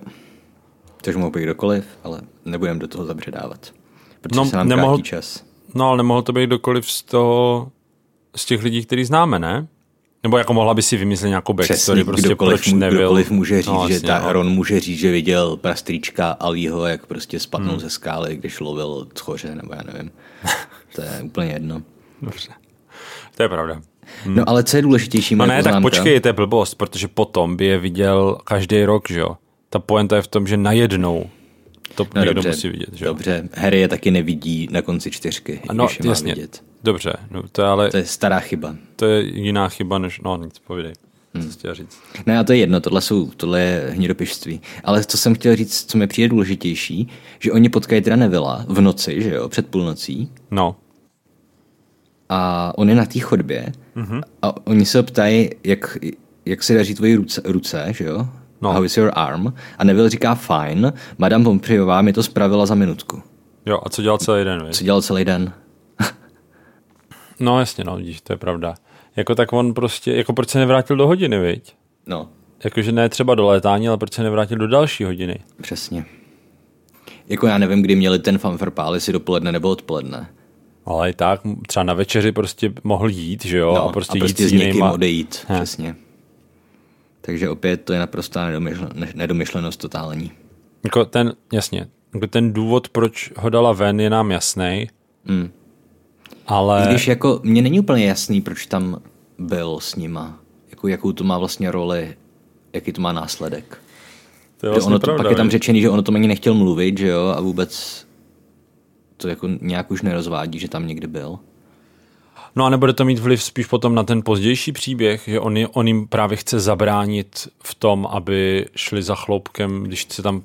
Což mohl být kdokoliv, ale nebudem do toho zabředávat. Protože No, se nám nemohl- čas. No, ale nemohl to být kdokoliv z toho, z těch lidí, který známe, ne? Nebo jako mohla by si vymyslet nějakou backstory, Přesně, prostě kdokoliv, proč nebyl. kdokoliv může říct, no, že jasně, ta no. Ron může říct, že viděl prastrýčka Alího, jak prostě spadnul hmm. ze skály, když lovil tchoře, nebo já nevím. To je úplně jedno. Dobře. To je pravda. No ale co je důležitější, No ne, tak poznámka? počkej, to je blbost, protože potom by je viděl každý rok, že jo. Ta poenta je v tom, že najednou to No někdo dobře, musí vidět, že jo. dobře, Harry je taky nevidí na konci čtyřky, No, když je má jasně, vidět. dobře, no, to je ale, To je stará chyba. to je jiná chyba, než, no nic, povídej, hmm. co chtěl říct. Ne, a to je jedno, tohle, jsou, tohle je hnidopišství. Ale co jsem chtěl říct, co mi přijde důležitější, že oni potkají teda Nevilla v noci, že jo, před půlnocí, No, a on je na té chodbě mm-hmm. a oni se ptají, jak, jak se daří tvoji ruce, ruce že jo? No. How is your arm? A Neville říká fine, Madame Pompriová mi to spravila za minutku. jo, a co dělal celý den, víš? Co dělal celý den? No jasně, no, vidíš, to je pravda. Jako tak on prostě, jako proč se nevrátil do hodiny, viď? No, Jakože ne třeba do létání, ale proč se nevrátil do další hodiny? přesně. Jako já nevím, kdy měli ten fanfarpál, jestli dopoledne nebo odpoledne. Ale i tak, třeba na večeři prostě mohl jít, že jo? No, a prostě, a prostě jít s někým jinýma. odejít, He. přesně. Takže opět to je naprostá nedomyšle, ne- nedomyšlenost totální. Jako ten, jasně, jako ten důvod, proč ho dala ven, je nám jasný. Mm. Ale I když jako mně není úplně jasný, proč tam byl s nima. Jako, jakou to má vlastně roli, jaký to má následek. to je vlastně ono to, pravda, pak je tam řečený, že ono to ani nechtěl mluvit, že jo, a vůbec to jako nějak už nerozvádí, že tam někdy byl. No a nebude to mít vliv spíš potom na ten pozdější příběh, že on, on jim právě chce zabránit v tom, aby šli za chloupkem, když se tam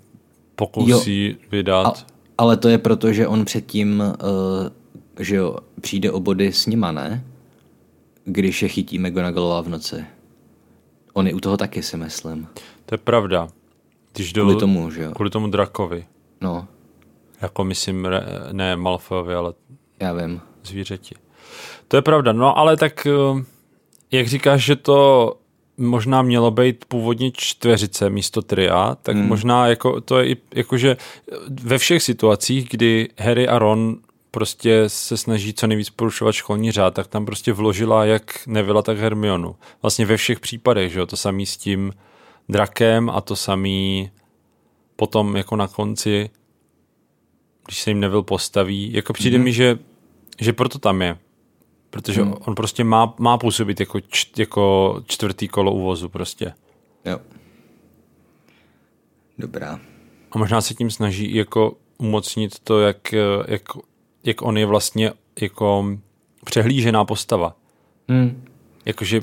pokusí jo. vydat. A, ale to je proto, že on předtím, uh, že jo, přijde o body s nima, ne? Když je chytí McGonagallová v noci. On je u toho taky, si myslím. To je pravda. Když jdou, Kvůli tomu, že jo. kvůli tomu drakovi. No, Jako myslím, ne Malfoyovi, ale já vím. zvířeti. To je pravda, no ale tak, eh, jak říkáš, že to možná mělo být původně čtveřice místo tria, tak hmm. možná jako, to je i, jakože ve všech situacích, kdy Harry a Ron prostě se snaží co nejvíc porušovat školní řád, tak tam prostě vložila jak Nevilla, tak Hermionu. Vlastně ve všech případech, že jo, to samý s tím drakem a to samý potom jako na konci, když se jim Neville postaví, jako přijde mm-hmm. mi, že, že proto tam je. Protože mm. on prostě má, má působit jako, č, jako čtvrtý kolo uvozu prostě. Jo. Dobrá. A možná se tím snaží jako umocnit to, jak, jak, jak on je vlastně jako přehlížená postava. Hmm. Jakože,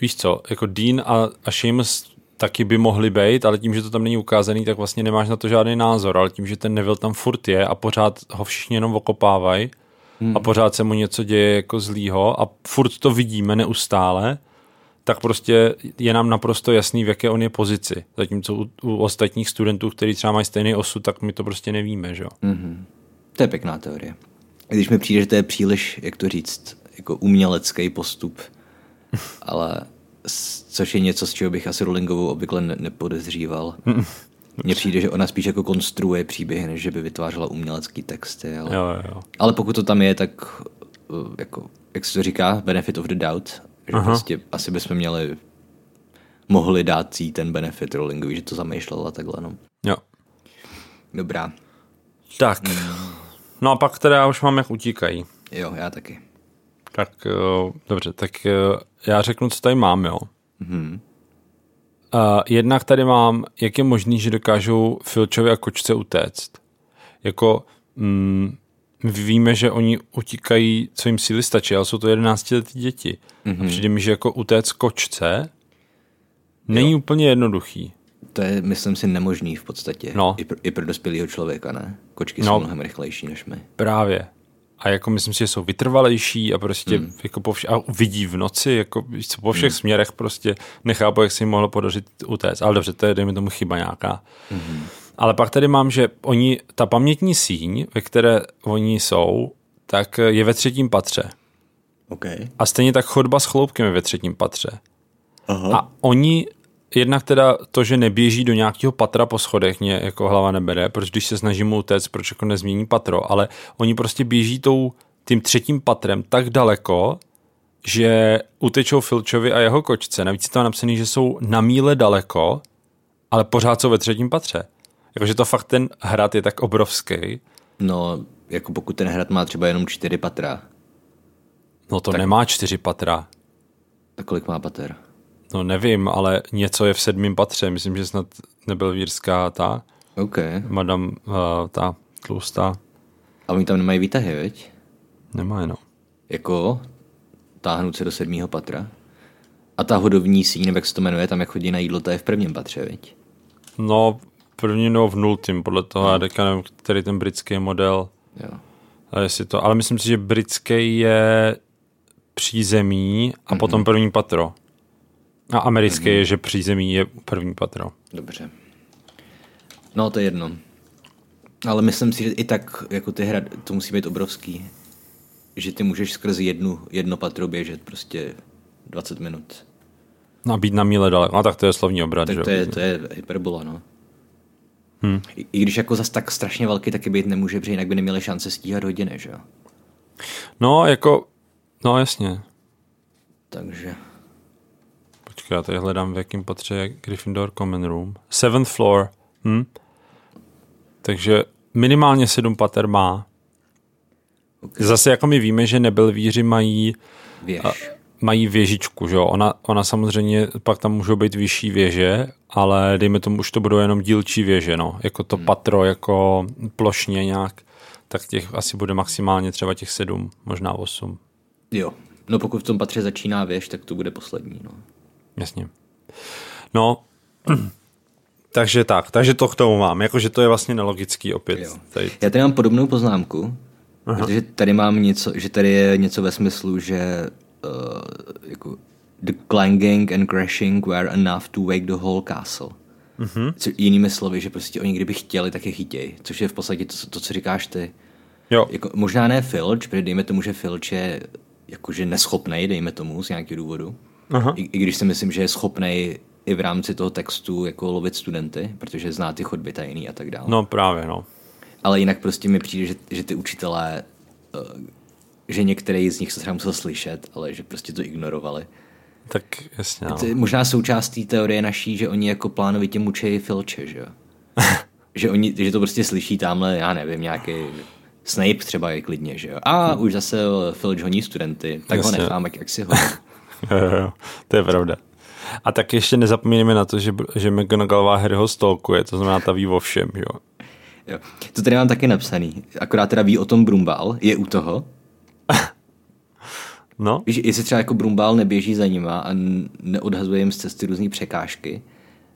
víš co, jako Dean a, a Seamus taky by mohli být, ale tím, že to tam není ukázaný, tak vlastně nemáš na to žádný názor, ale tím, že ten Neville tam furt je a pořád ho všichni jenom okopávají hmm. a pořád se mu něco děje jako zlýho a furt to vidíme neustále, tak prostě je nám naprosto jasný, v jaké on je pozici. Zatímco u, u ostatních studentů, kteří třeba mají stejný osud, tak my to prostě nevíme, že jo. Mm-hmm. To je pěkná teorie. Když mi přijde, že to je příliš, jak to říct, jako umělecký postup, ale což je něco, z čeho bych asi Rowlingovou obvykle ne- nepodezříval. Mně přijde, že ona spíš jako konstruuje příběhy, než že by vytvářela umělecký texty. Ale, Jo, jo, ale pokud to tam je, tak uh, jako, jak se to říká, benefit of the doubt, že Aha. prostě asi bychom měli mohli dát jí ten benefit Rowlingovi, že to zamýšlela takhle, no. jo. Dobrá. Tak. No a pak teda já už mám, jak utíkají. Jo, já taky. Tak uh, dobře, tak uh, já řeknu, co tady mám, jo. Mhm. Uh, jednak tady mám, jak je možný, že dokážou Filčovi a kočce utéct. Jako, mm, víme, že oni utíkají, co jim síly stačí, ale jsou to 11 letí děti. Mm-hmm. A přijde mi, že jako utéct kočce není jo. úplně jednoduchý. To je, myslím si, nemožný v podstatě. No. I, pro, I pro dospělého člověka, ne? Kočky No. jsou mnohem rychlejší než my. Právě. A jako myslím si, že jsou vytrvalejší a prostě hmm. jako po vš- a vidí v noci, jako co, po všech hmm. směrech prostě nechápu, jak se jim mohlo podařit utéct. Ale dobře, to je, dejme tomu, chyba nějaká. Hmm. Ale pak tady mám, že oni, ta pamětní síň, ve které oni jsou, tak je ve třetím patře. OK. A stejně tak chodba s chloupkem je ve třetím patře. Aha. A oni, jednak teda to, že neběží do nějakého patra po schodech, mě jako hlava nebere, protože když se snažím mu utéct, proč jako nezmění patro, ale oni prostě běží tou, tím třetím patrem tak daleko, že utečou Filčovi a jeho kočce. Navíc je tam napsaný, že jsou na míle daleko, ale pořád jsou ve třetím patře. Jakože to fakt ten hrad je tak obrovský. No, jako pokud ten hrad má třeba jenom čtyři patra, No to tak. nemá čtyři patra. tak kolik má pater? No nevím, ale něco je v sedmém patře. Myslím, že snad nebyl vírská ta OK. madam, uh, ta tlustá. A oni tam nemají výtahy, veď? Nemá jenom. Jako táhnout se do sedmého patra. A ta hodovní síň, nebo jak se to jmenuje, tam jak chodí na jídlo, to je v prvním patře, veď? No, první nebo v nultým, podle toho, já teďka nevím, který ten britský model, Jo. a jestli to, ale myslím si, že britský je přízemí a mm-hmm. potom první patro. A americký mm-hmm. je, že přízemí je první patro. Dobře. No, to je jedno. Ale myslím si, že i tak, jako ty hrad, to musí být obrovský. Že ty můžeš skrz jednu, jedno patro běžet prostě 20 minut. No a být na míle daleko. No tak to je slovní obrat, Tak že? to je, to je hyperbola, no. Hmm. I, I když jako zas tak strašně velký taky být nemůže, protože jinak by neměli šance stíhat hodiny, že jo? No, jako, no jasně. Takže, Počkej, já tady hledám, v jakém patře je Gryffindor Common Room. Seventh floor. Hm? Takže minimálně sedm pater má. Okay. Zase jako my víme, že nebelvíři mají, věž. a, mají věžičku, že jo? Ona, ona samozřejmě, pak tam můžou být vyšší věže, ale dejme tomu, už to budou jenom dílčí věže, no. Jako to hmm. patro, jako plošně nějak, tak těch asi bude maximálně třeba těch sedm, možná osm. Jo. No pokud v tom patře začíná věž, tak to bude poslední, no. Jasně. No, takže tak, takže to k tomu mám, jakože to je vlastně nelogický opět. Jo. Tady. Já tady mám podobnou poznámku, Aha. protože tady mám něco, že tady je něco ve smyslu, že uh, jako the clanging and crashing were enough to wake the whole castle. Mm-hmm. Co, jinými slovy, že prostě oni kdyby chtěli, tak je chytěj, což je v podstatě to, to co říkáš ty. Jo, Jako, možná ne Filch, protože dejme tomu, že Filch je jakože neschopnej, dejme tomu, z nějakého důvodu. Aha. I, I když si myslím, že je schopnej i v rámci toho textu jako lovit studenty, protože zná ty chodby tajný a tak dále. no právě, no. Ale jinak prostě mi přijde, že, že ty učitelé, eh, že některý z nich se třeba musel slyšet, ale že prostě to ignorovali. Tak jasně, no. To je možná součástí teorie naší, že oni jako plánovitě mučejí Filče, že jo? že, oni, že to prostě slyší tamhle, já nevím, nějaký Snape třeba je klidně, že jo? A už zase Filč honí studenty, tak Jasně. ho nechám, jak, jak si honí. To je pravda. A tak ještě nezapomínáme na to, že, že McGonagallová Harryho stolkuje, to znamená, ta ví o všem, jo. Jo. To tady mám taky napsaný. Akorát teda ví o tom Brumbal, je u toho. No, Víš, jestli třeba jako Brumbal neběží za nima a neodhazuje jim z cesty různé překážky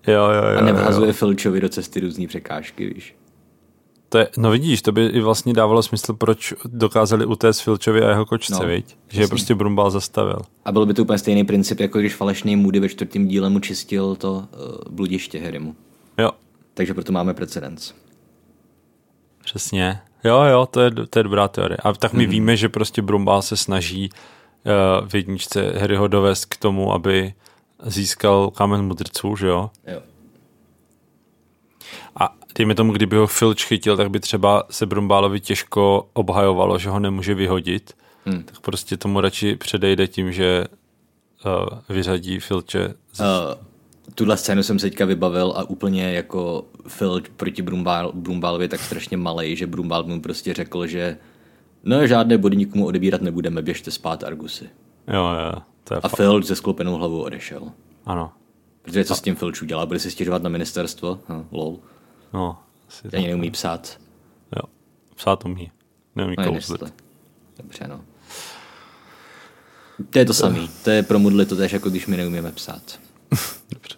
jo, jo, jo. a nevhazuje jo. Filčovi do cesty různé překážky, víš. To je, no vidíš, to by i vlastně dávalo smysl, proč dokázali utéct Filčovi a jeho kočce, No, viď? Že je prostě Brumbal zastavil. A byl by to úplně stejný princip, jako když falešný Moody ve čtvrtém díle mu čistil to uh, bludiště Harrymu. Jo, Takže proto máme precedens. Přesně. Jo, jo, to je, to je dobrá teorie. A tak my Mhm. mm-hmm. víme, že prostě Brumbal se snaží uh, v jedničce Harryho dovést k tomu, aby získal kámen mudrců, že jo? Jo. A dejme tomu, kdyby ho Filč chytil, tak by třeba se Brumbálovi těžko obhajovalo, že ho nemůže vyhodit. Hmm. Tak prostě tomu radši předejde tím, že uh, vyřadí Filče. Z... Uh, tuhle scénu jsem se teďka vybavil a úplně jako Filč proti Brumbál, Brumbálovi tak strašně malej, že Brumbál mu prostě řekl, že no žádné body nikomu odebírat nebudeme, běžte spát Argusy. Jo, jo. To je a Filč ze sklopenou hlavou odešel. Ano. Protože co a... s tím Filč udělal? Bude si stěžovat na ministerstvo? Hm, lol. No. Asi Ani neumí psát. Jo. Psát umí. Neumí no, kouzlit. Dobře, no. To je to samé. To je pro mudly to tež, jako když my neumíme psát. Dobře.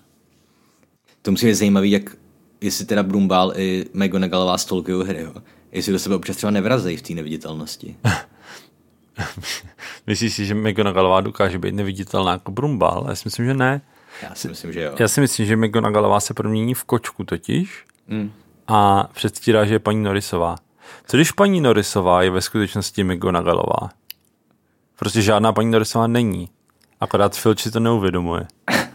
To musí být zajímavý, jak jestli teda Brumbál i McGonagallová stolkují hry, jo. Jestli do sebe občas třeba nevrazejí v té neviditelnosti. Myslíš si, že McGonagallová dokáže být neviditelná jako Brumbál? Já si myslím, že ne. Já si myslím, že jo. Já si myslím, že McGonagallová se promění v kočku totiž mm. a předstírá, že je paní Norisová. Co když paní Norisová je ve skutečnosti McGonagallová? Prostě žádná paní Norisová není. Akorát Filč si to neuvědomuje.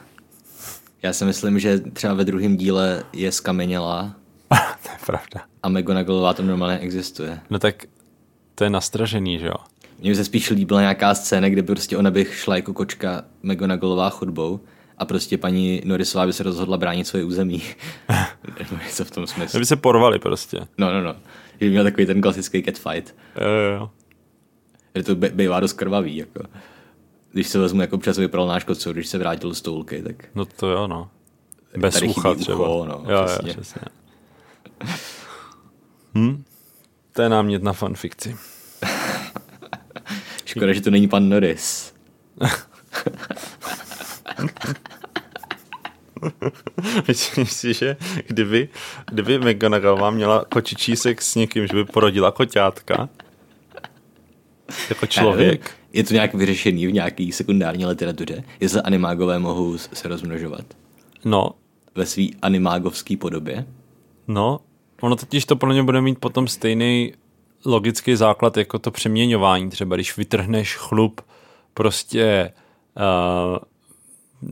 Já si myslím, že třeba ve druhém díle je skamenělá. to je pravda. A McGonagallová to normálně existuje. No tak to je nastražený, že jo? Mně by se spíš líbila nějaká scéna, kde by prostě ona by šla jako kočka McGonagallová chodbou a prostě paní Norisová by se rozhodla bránit svoje území. Co v tom smyslu. By se porvali prostě. No, no, no. Že měl takový ten klasický catfight. Jo, jo, jo. To bývá dost krvavý, jako. Když se vezmu jako přes vypral náš kocou, když se vrátil z toulky, tak... No to jo, no. Bez ucha třeba. Ucho, no, jo, přesně. jo, přesně. hm? To je námět na fanfikci. Škoda, že to není pan Norris. Myslím si, že kdyby, kdyby McGonagallová měla kočičí sex s někým, že by porodila koťátka, jako člověk. Je to nějak vyřešený v nějaký sekundární literatuře? Jestli animágové mohou se rozmnožovat? No. Ve své animágovské podobě? No, ono totiž to podle mě bude mít potom stejný logický základ jako to přeměňování. Třeba když vytrhneš chlup prostě uh,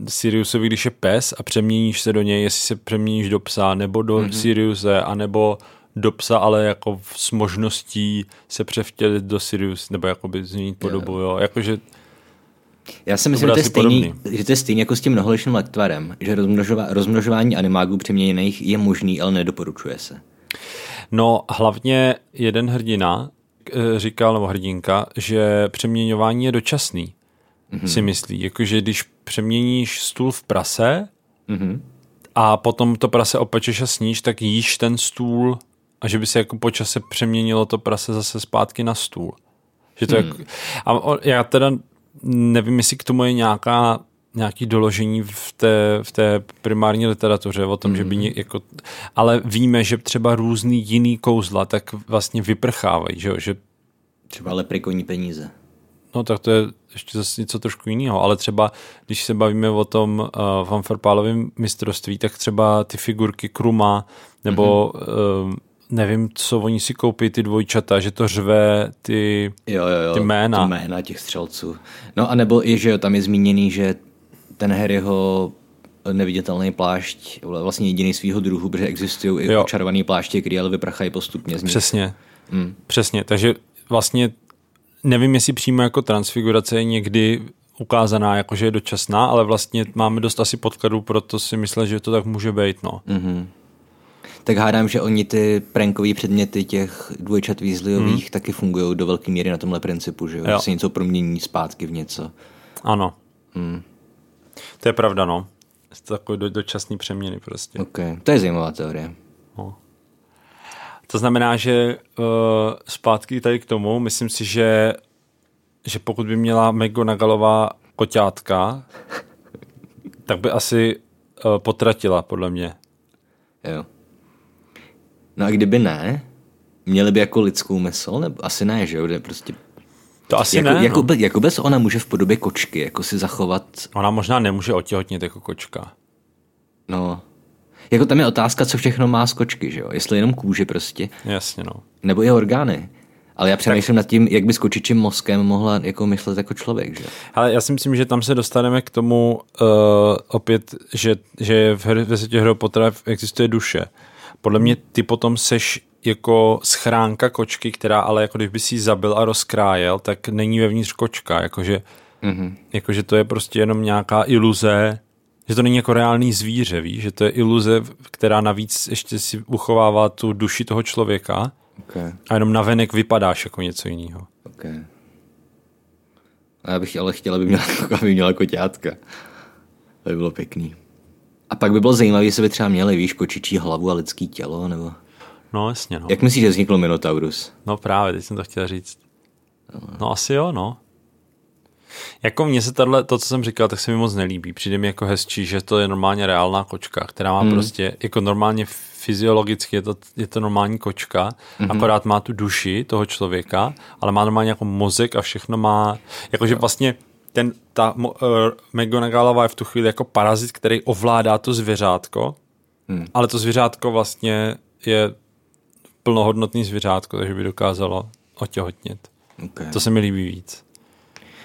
Siriusovi, když je pes a přeměníš se do něj, jestli se přeměníš do psa nebo do mm-hmm. Siriuse, anebo do psa, ale jako s možností se převtělit do Sirius, nebo jakoby změnit podobu, jo. Jakože já si myslím, že to, je stejný, že to je stejný jako s tím mnoholičným lektvarem, že rozmnožova, rozmnožování animágů přeměněných je možný, ale nedoporučuje se. No hlavně jeden hrdina eh, říkal, nebo hrdinka, že přeměňování je dočasný, mm-hmm. si myslí. Jakože když přeměníš stůl v prase mm-hmm. a potom to prase opečeš a sníš, tak jíš ten stůl a že by se jako po čase přeměnilo to prase zase zpátky na stůl. Že to hmm. jako, a já teda nevím, jestli k tomu je nějaká nějaký doložení v té, v té primární literatuře o tom, mm. že by ně, jako, ale víme, že třeba různý jiný kouzla tak vlastně vyprchávají, že, že Třeba leprikoní peníze. No tak to je ještě zase něco trošku jiného, ale třeba když se bavíme o tom uh, fanfarpálovém mistrovství, tak třeba ty figurky Kruma nebo mm-hmm. uh, nevím, co oni si koupí, ty dvojčata, že to řve ty, jo, jo, jo, ty jména. Ty jména těch střelců. No a nebo i, že jo, tam je zmíněný, že ten Harryho neviditelný plášť, vlastně jediný svého druhu, protože existují i očarovaný pláště, které ale vyprachají postupně z nich. Přesně, hmm. přesně, takže vlastně nevím, jestli přímo jako transfigurace je někdy ukázaná, jako že je dočasná, ale vlastně máme dost asi podkladů, proto si myslím, že to tak může být. No. Mm-hmm tak hádám, že oni ty prankové předměty těch dvojčat výzliových hmm. taky fungují do velké míry na tomhle principu, že, jo? se něco promění zpátky v něco. Ano. Hmm. To je pravda, no. To takový do, dočasný přeměny prostě. Ok, to je zajímavá teorie. To znamená, že uh, zpátky tady k tomu, myslím si, že, že pokud by měla McGonagallová koťátka, tak by asi uh, potratila, podle mě. Jo. No a kdyby ne, měli by jako lidskou mysl? Nebo asi ne, že jo? Prostě to asi jako, ne. Jako, no. jako bez ona může v podobě kočky jako si zachovat... Ona možná nemůže otěhotnit jako kočka. No. Jako tam je otázka, co všechno má z kočky, že jo? Jestli jenom kůži prostě. Jasně, no. Nebo i orgány. Ale já přemýšlím tak... nad tím, jak by s kočičím mozkem mohla jako myslet jako člověk, že? Ale já si myslím, že tam se dostaneme k tomu uh, opět, že, že v ve světě Harry Pottera existuje duše Podle mě ty potom seš jako schránka kočky, která ale jako když by si ji zabil a rozkrájel, tak není vevnitř kočka, jakože, mm-hmm. jakože to je prostě jenom nějaká iluze, že to není jako reálný zvíře, víš, že to je iluze, která navíc ještě si uchovává tu duši toho člověka Okay. a jenom navenek vypadáš jako něco jiného. Okay. A já bych ale chtěl, aby měla, aby měla koťátka. To by bylo pěkný. A pak by bylo zajímavé, jestli by třeba měli, víš, kočičí hlavu a lidský tělo, nebo... No jasně, no. Jak myslíš, že vznikl Minotaurus? No právě, teď jsem to chtěl říct. No asi jo, no. Jako mně se tato, to, co jsem říkal, tak se mi moc nelíbí. Přijde mi jako hezčí, že to je normálně reálná kočka, která má hmm. prostě, jako normálně fyziologicky je to, je to normální kočka, hmm. akorát má tu duši toho člověka, ale má normálně jako mozek a všechno má, jakože vlastně ten, ta uh, McGonagallová je v tu chvíli jako parazit, který ovládá to zvěřátko, hmm. ale to zvěřátko vlastně je plnohodnotný zvěřátko, takže by dokázalo otěhotnit. Okay. To se mi líbí víc.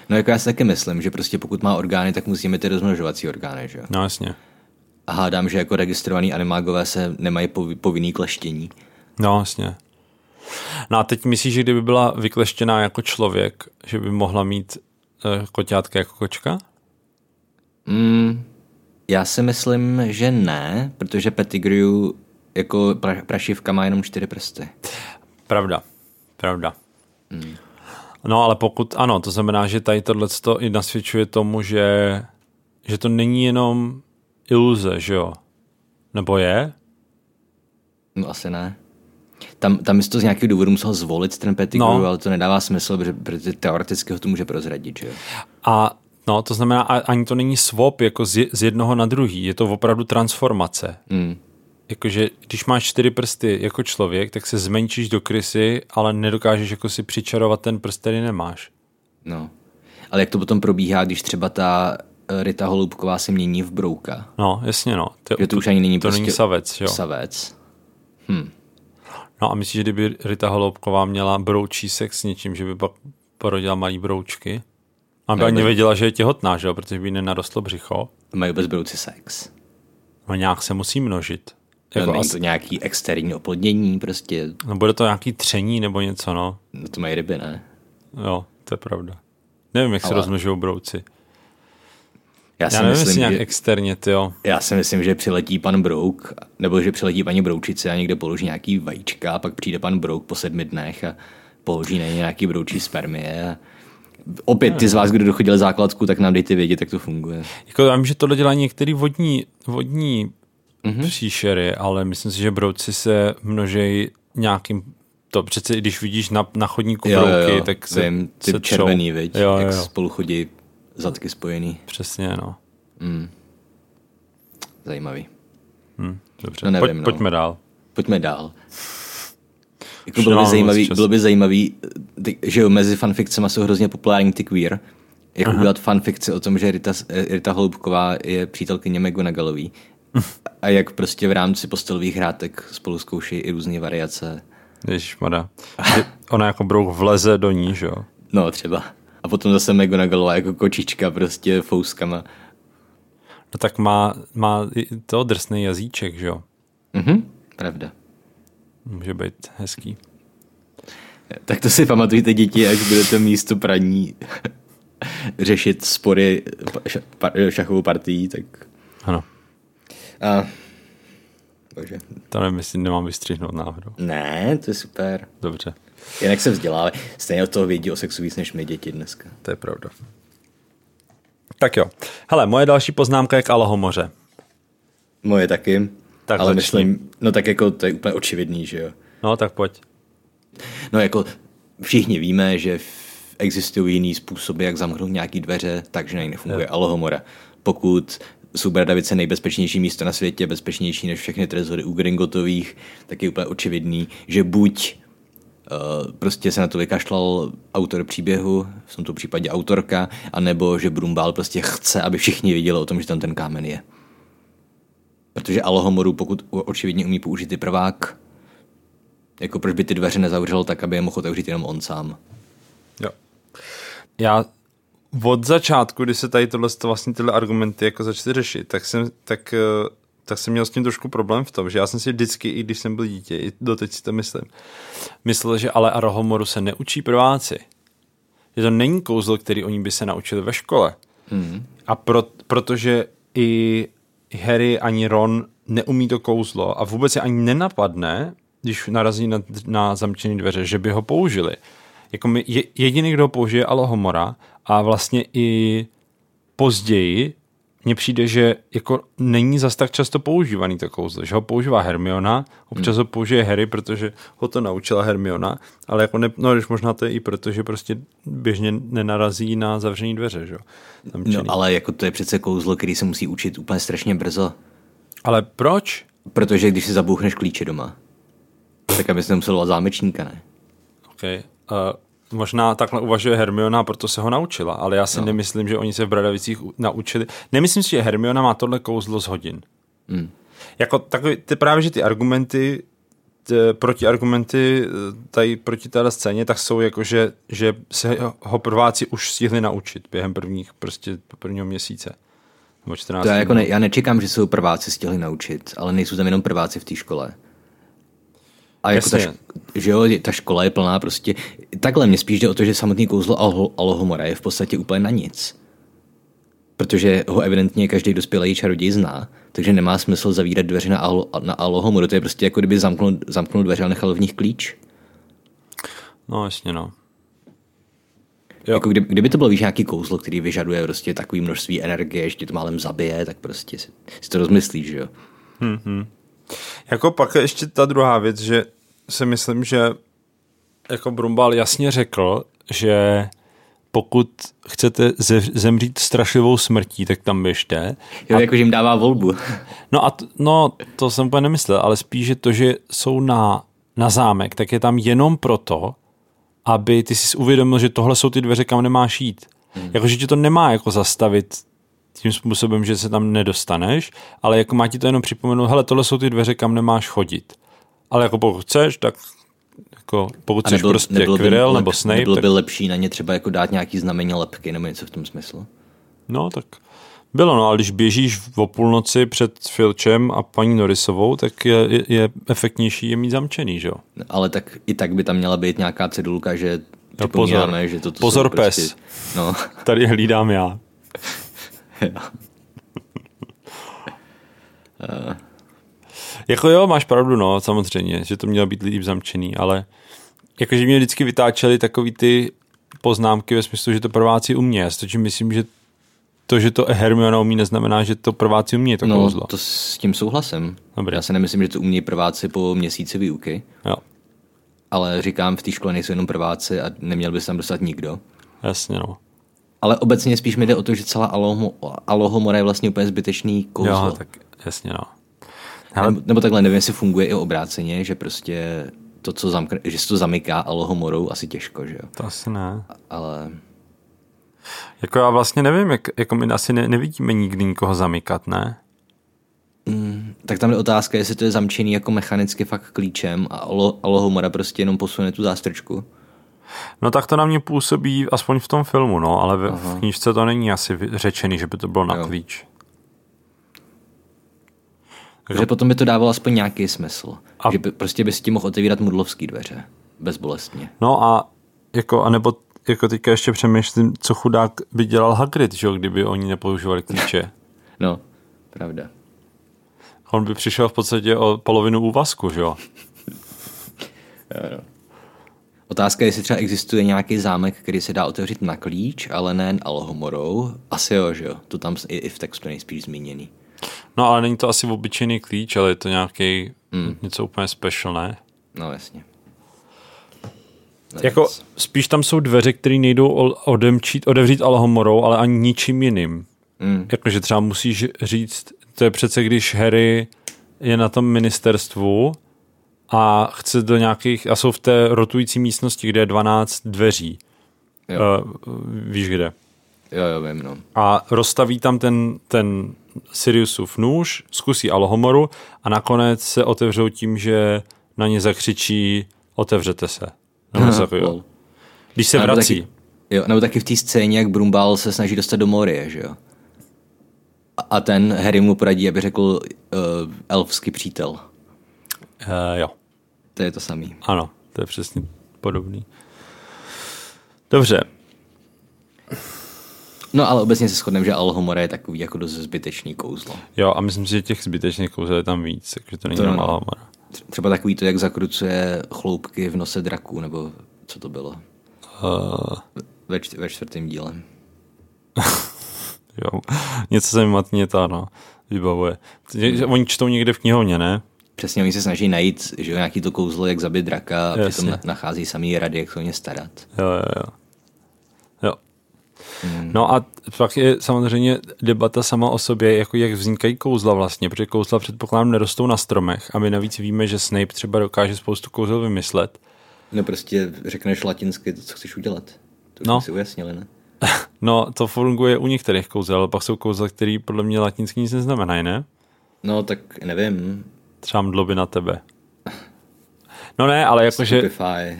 No jako já si taky myslím, že prostě pokud má orgány, tak musíme ty rozmnožovací orgány, že jo? No jasně. A hádám, že jako registrovaný animágové se nemají povinný kleštění. No jasně. No a teď myslíš, že kdyby byla vykleštěná jako člověk, že by mohla mít uh, koťátka jako kočka? Mm, já si myslím, že ne, protože Pettigrew jako pra, prašivka má jenom čtyři prsty. Pravda, pravda. Hmm. No ale pokud ano, to znamená, že tady tohle i nasvědčuje tomu, že, že to není jenom iluze, že jo? Nebo je? No asi ne. Tam, tam to z nějakého důvodu musel zvolit ten Pettigrew, no. ale to nedává smysl, protože, protože teoreticky ho to může prozradit, že jo? A no, to znamená, ani to není swap jako z, z jednoho na druhý, je to opravdu transformace. Mm jakože když máš čtyři prsty jako člověk, tak se zmenšíš do krysy, ale nedokážeš jako si přičarovat ten prst, který nemáš. No. Ale jak to potom probíhá, když třeba ta eh, Rita Holubková se mění v brouka? No, jasně no. To, že to už ani není to prostě není savec, jo. Savec. Hm. No a myslíš, že kdyby Rita Holubková měla broučí sex s něčím, že by pak porodila malý broučky? A by ani věděla, že je těhotná, že jo? protože by nenarostlo břicho. Mají bez brouci sex. No nějak se musí množit. Jako Není to nějaký externí oplodnění prostě. No bude to nějaký tření nebo něco, no. No to mají ryby, ne? Jo, to je pravda. Nevím, jak Ale... se rozmnožují brouci. Já, si já nevím, myslím, jestli nějak že, externě, jo. Já si myslím, že přiletí pan Brouk, nebo že přiletí paní Broučice a někde položí nějaký vajíčka a pak přijde pan Brouk po sedmi dnech a položí na ně nějaký broučí spermie a opět ty z vás, kdo dochodil základku, tak nám dejte vědět, jak to funguje. Jako já vím, že tohle dělá některý vodní, vodní mm-hmm. příšery, ale myslím si, že brouci se množejí nějakým to přece, když vidíš na, na chodníku jo, brouky, jo, tak se, Vím, ty se červený, viď? Jo, jak jo. spolu chodí zadky spojený. Přesně, no. Mm. Zajímavý. Hm, dobře, no, nevím, Pojď, no. pojďme dál. Pojďme dál. Jako bylo, by zajímavý, bylo by zajímavý, ty, že jo, mezi fanfikcemi jsou hrozně populární ty queer, jak Aha. udělat fanfikci o tom, že Rita, Rita Holubková je přítelkyně McGonagallový a jak prostě v rámci postelových hrátek spolu zkouší i různé variace. Ježišmada. Ona jako brouk vleze do ní, že jo? No třeba. A potom zase McGonagallová jako kočička prostě fouskama. No tak má, má to drsný jazyček, že jo? Mhm, pravda. Může být hezký. Tak to si pamatujte, děti, až budete místo praní řešit spory šachovou partií, tak... Ano. A... Bože. To nevím, jestli nemám vystřihnout náhodou. Ne, to je super. Dobře. Jinak se vzdělávají. Stejně od toho vědí o sexu víc než my děti dneska. To je pravda. Tak jo. Hele, moje další poznámka je k Alohomoře. Moje taky. Tak ale začni. myslím, no tak jako to je úplně očividný, že jo. No, tak pojď. No jako všichni víme, že existují jiný způsoby, jak zamknout nějaký dveře, takže na nefunguje Jo. Alohomora. Pokud jsou Bradavice nejbezpečnější místo na světě, bezpečnější než všechny trezory u Gringotových, tak je úplně očividný, že buď uh, prostě se na to vykašlal autor příběhu, v tomto případě autorka, anebo že Brumbál prostě chce, aby všichni věděli o tom, že tam ten kámen je. Protože Alohomoru, pokud očividně umí použít i prvák, jako proč by ty dveře nezavřel tak, aby je mohl otevřít jenom on sám. Jo. Já od začátku, kdy se tady tohle, vlastně tyhle argumenty jako začaly řešit, tak jsem, tak eh, tak jsem měl s tím trošku problém v tom, že já jsem si vždycky, i když jsem byl dítě, i doteď si to myslím, myslel, že ale Arohomoru se neučí prváci. Že to není kouzlo, který oni by se naučili ve škole. Mm. A pro, protože i Harry ani Ron neumí to kouzlo a vůbec je ani nenapadne, když narazí na, na zamčené dveře, že by ho použili. Jako my, je, jediný, kdo ho použije, Alohomora a vlastně i později mně přijde, že jako není zas tak často používaný to kouzlo, že ho používá Hermiona, občas hmm. ho použije Harry, protože ho to naučila Hermiona, ale jako ne, no, když možná to je i proto, že prostě běžně nenarazí na zavřený dveře, že No, ale jako to je přece kouzlo, který se musí učit úplně strašně brzo. Ale proč? Protože když si zabouchneš klíče doma, tak aby se musel zámečníka, ne? OK. Uh, Možná takhle uvažuje Hermiona, proto se ho naučila, ale já si no. nemyslím, že oni se v Bradavicích naučili. Nemyslím si, že Hermiona má tohle kouzlo z hodin. Hmm. Jako takový, ty právě, že ty argumenty, ty protiargumenty eh, tady proti téhle scéně, tak jsou jako, že, že se ho prváci už stihli naučit během prvních, prostě prvního měsíce. Nebo 14 to já, jako ne, já nečekám, že se ho prváci stihli naučit, ale nejsou tam jenom prváci v té škole. A jako ta, že jo, ta škola je plná prostě. Takhle mě spíš jde o to, že samotný kouzlo Alohomora je v podstatě úplně na nic. Protože ho evidentně každý dospělý čaroděj zná, takže nemá smysl zavírat dveře na, Alo, na Alohomoru. To je prostě jako kdyby zamknul, zamknul dveře a nechal v nich klíč. No jasně no. Jo. Jako kdyby, kdyby to bylo víš, nějaký kouzlo, který vyžaduje prostě takový množství energie, že tě to málem zabije, tak prostě si, si to rozmyslíš, že jo. Hmm, jako pak ještě ta druhá věc, že si myslím, že jako Brumbal jasně řekl, že pokud chcete zemřít strašlivou smrtí, tak tam běžte. Jo, a... jakože jim dává volbu. No a t- no, to jsem úplně nemyslel, ale spíš, že to, že jsou na, na zámek, tak je tam jenom proto, aby ty si uvědomil, že tohle jsou ty dveře, kam nemáš jít. Hmm. Jakože ti to nemá jako zastavit tím způsobem, že se tam nedostaneš, ale jako má ti to jenom připomenout, hele, tohle jsou ty dveře, kam nemáš chodit. Ale jako pokud chceš, tak jako pokud chceš nebyl, prostě nebylo Quirrell nebo Snape. Nebylo tak... by lepší na ně třeba jako dát nějaký znamení lepky nebo něco v tom smyslu? No tak bylo, no ale když běžíš o půlnoci před Filčem a paní Norisovou, tak je, je, je efektnější je mít zamčený, že jo? Ale tak i tak by tam měla být nějaká cedulka, že no, pozor, že to pozor pes. Prostě, no. Tady hlídám já. Jako jo, máš pravdu, no, samozřejmě, že to mělo být líp zamčený, ale jakože mě vždycky vytáčely takový ty poznámky ve smyslu, že to prváci umě. Já si myslím, že to, že to Hermiona umí, neznamená, že to prváci umí to no, kouzlo. to s tím souhlasem. Dobrý. Já si nemyslím, že to umí prváci po měsíci výuky. Jo. Ale říkám, v té škole nejsou jenom prváci a neměl by se tam dostat nikdo. Jasně, no. Ale obecně spíš mi jde o to, že celá Alohomora je vlastně úplně zbytečný kouzlo. Jo, tak jasně, no. Ale... Nebo, nebo takhle, nevím, jestli funguje i obráceně, že prostě to, co zamkne, že se to zamyká alohomorou, asi těžko, že jo? To asi ne. Ale... Jako já vlastně nevím, jak, jako my asi ne, nevidíme nikdy nikoho zamykat, ne? Mm, tak tam je otázka, jestli to je zamčený jako mechanicky fakt klíčem a alohomora prostě jenom posune tu zástrčku. No tak to na mě působí aspoň v tom filmu, no, ale v, v knížce to není asi řečený, že by to bylo na jo. klíč. Takže potom by to dávalo aspoň nějaký smysl. A... Že by, prostě by si tím mohl otevírat mudlovský dveře. Bezbolestně. No a jako, anebo jako teďka ještě přemýšlím, co chudák by dělal Hagrid, že, kdyby oni nepoužívali klíče. no, pravda. On by přišel v podstatě o polovinu úvazku, že jo? jo, jo. Otázka je, jestli třeba existuje nějaký zámek, který se dá otevřít na klíč, ale ne alhomorou. Asi jo, že jo? To tam i, i v textu nejspíš zmíněný. No ale není to asi obyčejný klíč, ale je to nějaký mm. něco úplně special, ne? No jasně. Jako spíš tam jsou dveře, které nejdou odemčít, odevřít alhomorou, ale ani ničím jiným. Mm. Jakože třeba musíš říct, to je přece, když Harry je na tom ministerstvu a chce do nějakých, a jsou v té rotující místnosti, kde je 12 dveří. Jo. Uh, víš kde? Jo, jo, vím, no. A rozstaví tam ten, ten Siriusův nůž, zkusí Alohomoru a nakonec se otevřou tím, že na ně zakřičí otevřete se. No, Když se nebo vrací. Taky, jo, nebo taky v té scéně, jak Brumbal se snaží dostat do Morie, že jo? A, a ten Harry mu poradí, aby řekl uh, elfský přítel. Uh, jo. To je to samý. Ano, to je přesně podobný. Dobře. No ale obecně se shodneme, že Alhomora je takový jako dost zbytečný kouzlo. Jo, a myslím si, že těch zbytečných kouzel je tam víc, takže to není To ano. Alhomora. Třeba takový to, jak zakrucuje chloupky v nose draků, nebo co to bylo Uh, ve, čt- ve čtvrtém díle. jo. Něco se mi matně ta, no, vybavuje. Oni čtou někde v knihovně, ne? Přesně, oni se snaží najít že jo, nějaký to kouzlo, jak zabít draka a Jasně. přitom na- nachází samý rady, jak se o ně starat. Jo, jo, jo. jo. No a pak je samozřejmě debata sama o sobě, jako jak vznikají kouzla vlastně, protože kouzla předpokládám nerostou na stromech a my navíc víme, že Snape třeba dokáže spoustu kouzel vymyslet. No prostě řekneš latinsky to, co chceš udělat. To no. si ujasnili, ne? No, to funguje u některých kouzel, ale pak jsou kouzla, které podle mě latinsky nic neznamenají, ne? No tak nevím. Třeba mdloby na tebe. No ne, ale jakože, Stupefy.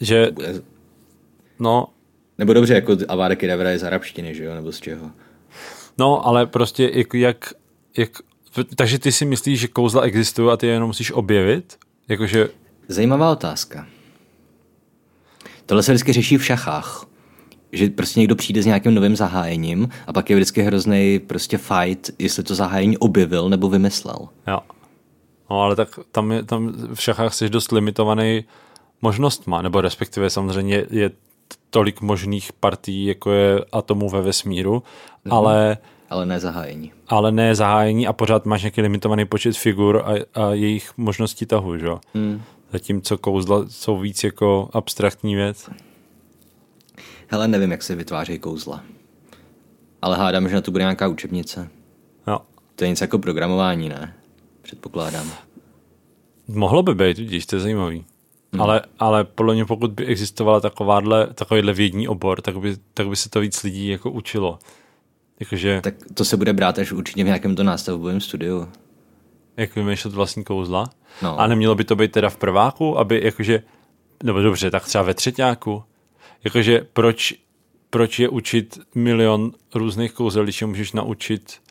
že, Bude- no, Nebo dobře, jako Avada Kedavra je z arabštiny, že jo, nebo z čeho. no, ale prostě jako jak, jak, takže ty si myslíš, že kouzla existují a ty je jenom musíš objevit? Jakože, Zajímavá otázka. Tohle se vždycky řeší v šachách. Že prostě někdo přijde s nějakým novým zahájením a pak je vždycky hrozný prostě fight, jestli to zahájení objevil nebo vymyslel. jo. No, ale tak tam, je, tam v šachách jsi dost limitovaný možnostma, nebo respektive samozřejmě je tolik možných partí, jako je atomů ve vesmíru, mm-hmm. ale Ale ne zahájení. ale ne zahájení a pořád máš nějaký limitovaný počet figur a, a jejich možností tahu, že? jo? Hmm. Zatímco kouzla jsou víc jako abstraktní věc. Hele, nevím, jak se vytvářejí kouzla. Ale hádám, že na to bude nějaká učebnice. Jo. To je něco jako programování, ne? Předpokládám. Mohlo by být, vidíš, to je zajímavý. Hmm. Ale, ale podle mě, pokud by existovala takováhle, takovýhle vědní obor, tak by, tak by se to víc lidí jako učilo. Jakože, tak. To se bude brát až určitě v nějakém to nástavbovém studiu. jak vymýšlet vlastní kouzla. No. A nemělo by to být teda v prváku, aby jakože, nebo dobře, tak třeba ve třetíku. Jakože proč, proč je učit milion různých kouzel, když je můžeš naučit.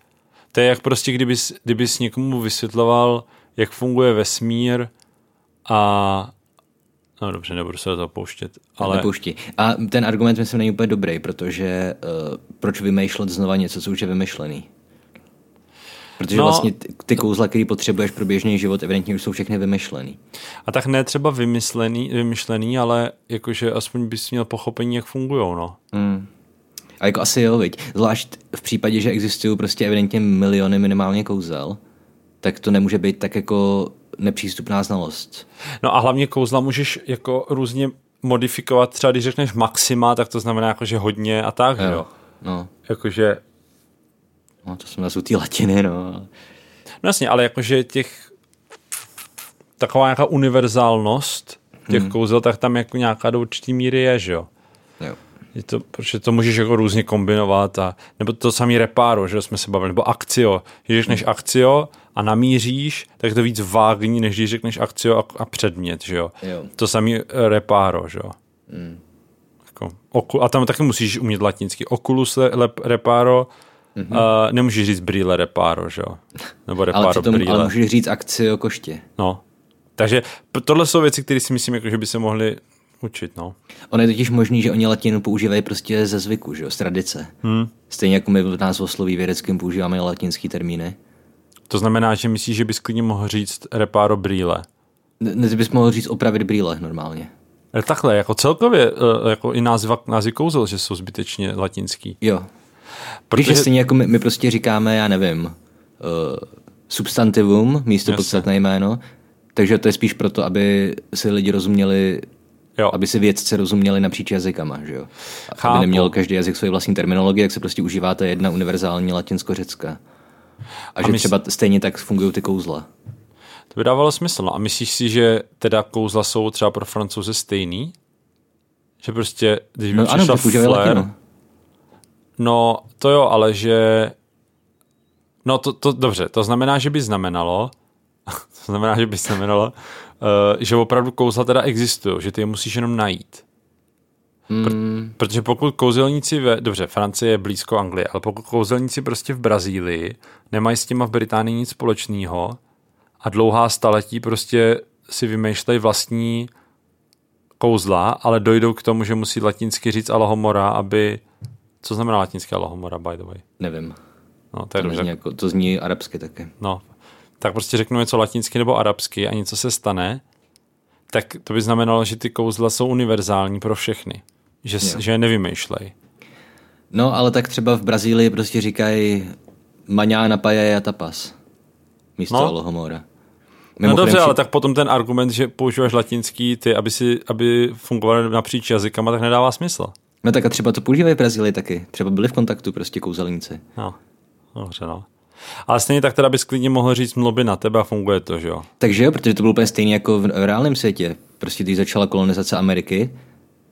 To je jak prostě, kdybys, kdybys někomu vysvětloval, jak funguje vesmír a No dobře, nebudu se do toho pouštět. Ale... Nepouští. A ten argument myslím není úplně dobrý, protože uh, proč vymýšlet znova něco, co už je vymyšlený? Protože No. vlastně ty, kouzla, který potřebuješ pro běžný život, evidentně už jsou všechny vymyšlený. A tak ne třeba vymyslený, vymyšlený, ale jakože aspoň bys měl pochopení, jak fungují, no. Hmm. A jako asi jo, viď? Zvlášť v případě, že existují prostě evidentně miliony minimálně kouzel, tak to nemůže být tak jako nepřístupná znalost. No a hlavně kouzla můžeš jako různě modifikovat, třeba když řekneš maxima, tak to znamená jakože hodně a tak, jo. jo. No, Jakože, no to jsme zase u té latiny, no. no jasně, ale jakože těch taková nějaká univerzálnost těch hmm. kouzel, tak tam jako nějaká do určitý míry je, že jo. Jo. Je to, protože to můžeš jako různě kombinovat a, nebo to samý repáro, že jo, jsme se bavili, nebo akcio. Když řekneš akcio a namíříš, tak je to víc vágní, než když řekneš akcio a, a předmět, že jo. Jo. To samý eh, repáro, že jo. Mm. Jako, oku, a tam taky musíš umět latinsky. Oculus lep, reparo, mm-hmm. uh, nemůžeš říct brýle reparo, že jo. Nebo reparo Ale, brýle. ale můžeš říct akci o koště. No. Takže tohle jsou věci, které si myslím, jako, že by se mohly učit, no. Ono je totiž možný, že oni latinu používají prostě ze zvyku, že jo, z tradice. Hmm. Stejně jako my v nás osloví vědeckým používáme latinský termíny. To znamená, že myslíš, že bys klidně mohl říct reparo brýle. Ne, ty bys mohl říct opravit brýle normálně. Ale takhle, jako celkově, eh, jako i názva, názvy kouzel, že jsou zbytečně latinský. Jo. Protože- Protože stejně jako my, my prostě říkáme, já nevím, uh, substantivum místo Jasně. podstatné jméno, takže to je spíš proto, aby si lidi rozuměli, Jo. aby si vědci rozuměli napříč jazykama, že jo. Chápu. Aby neměl každý jazyk svoji vlastní terminologii, jak se prostě užívá ta jedna univerzální latinsko-řecká. A, že mys- třeba stejně tak fungují ty kouzla. To by dávalo smysl. No. A myslíš si, že teda kouzla jsou třeba pro francouze stejný? Že prostě, když by No ano, flair. No, to jo, ale že... No, to, to dobře, to znamená, že by znamenalo, to znamená, že by znamenalo, uh, že opravdu kouzla teda existují, že ty je musíš jenom najít. Mm, Protože pokud kouzelníci ve, dobře, Francie je blízko Anglie, ale pokud kouzelníci prostě v Brazílii nemají s těma v Británii nic společného a dlouhá staletí prostě si vymýšlejí vlastní kouzla, ale dojdou k tomu, že musí latinsky říct Alohomora, aby... Co znamená latinsky Alohomora, by the way? Nevím. No, to je To, dobře. zní jako, to zní arabsky taky. No, tak prostě řeknu něco latinsky nebo arabsky a něco se stane, tak to by znamenalo, že ty kouzla jsou univerzální pro všechny. Že, Jo. že je nevymýšlej. No, ale tak třeba v Brazílii prostě říkají maňá na paella tapas. Místo No. no. Alohomora. No dobře, ale tak potom ten argument, že používáš latinský ty, aby, si, aby fungoval napříč jazykama, tak nedává smysl. No tak a třeba to používají v Brazílii taky. Třeba byli v kontaktu prostě kouzelníci. No, dobře no. Ale stejně tak teda bys klidně mohl říct mlobě na tebe a funguje to, že jo? Takže jo, protože to bylo úplně stejné jako v, reálném světě. Prostě když začala kolonizace Ameriky,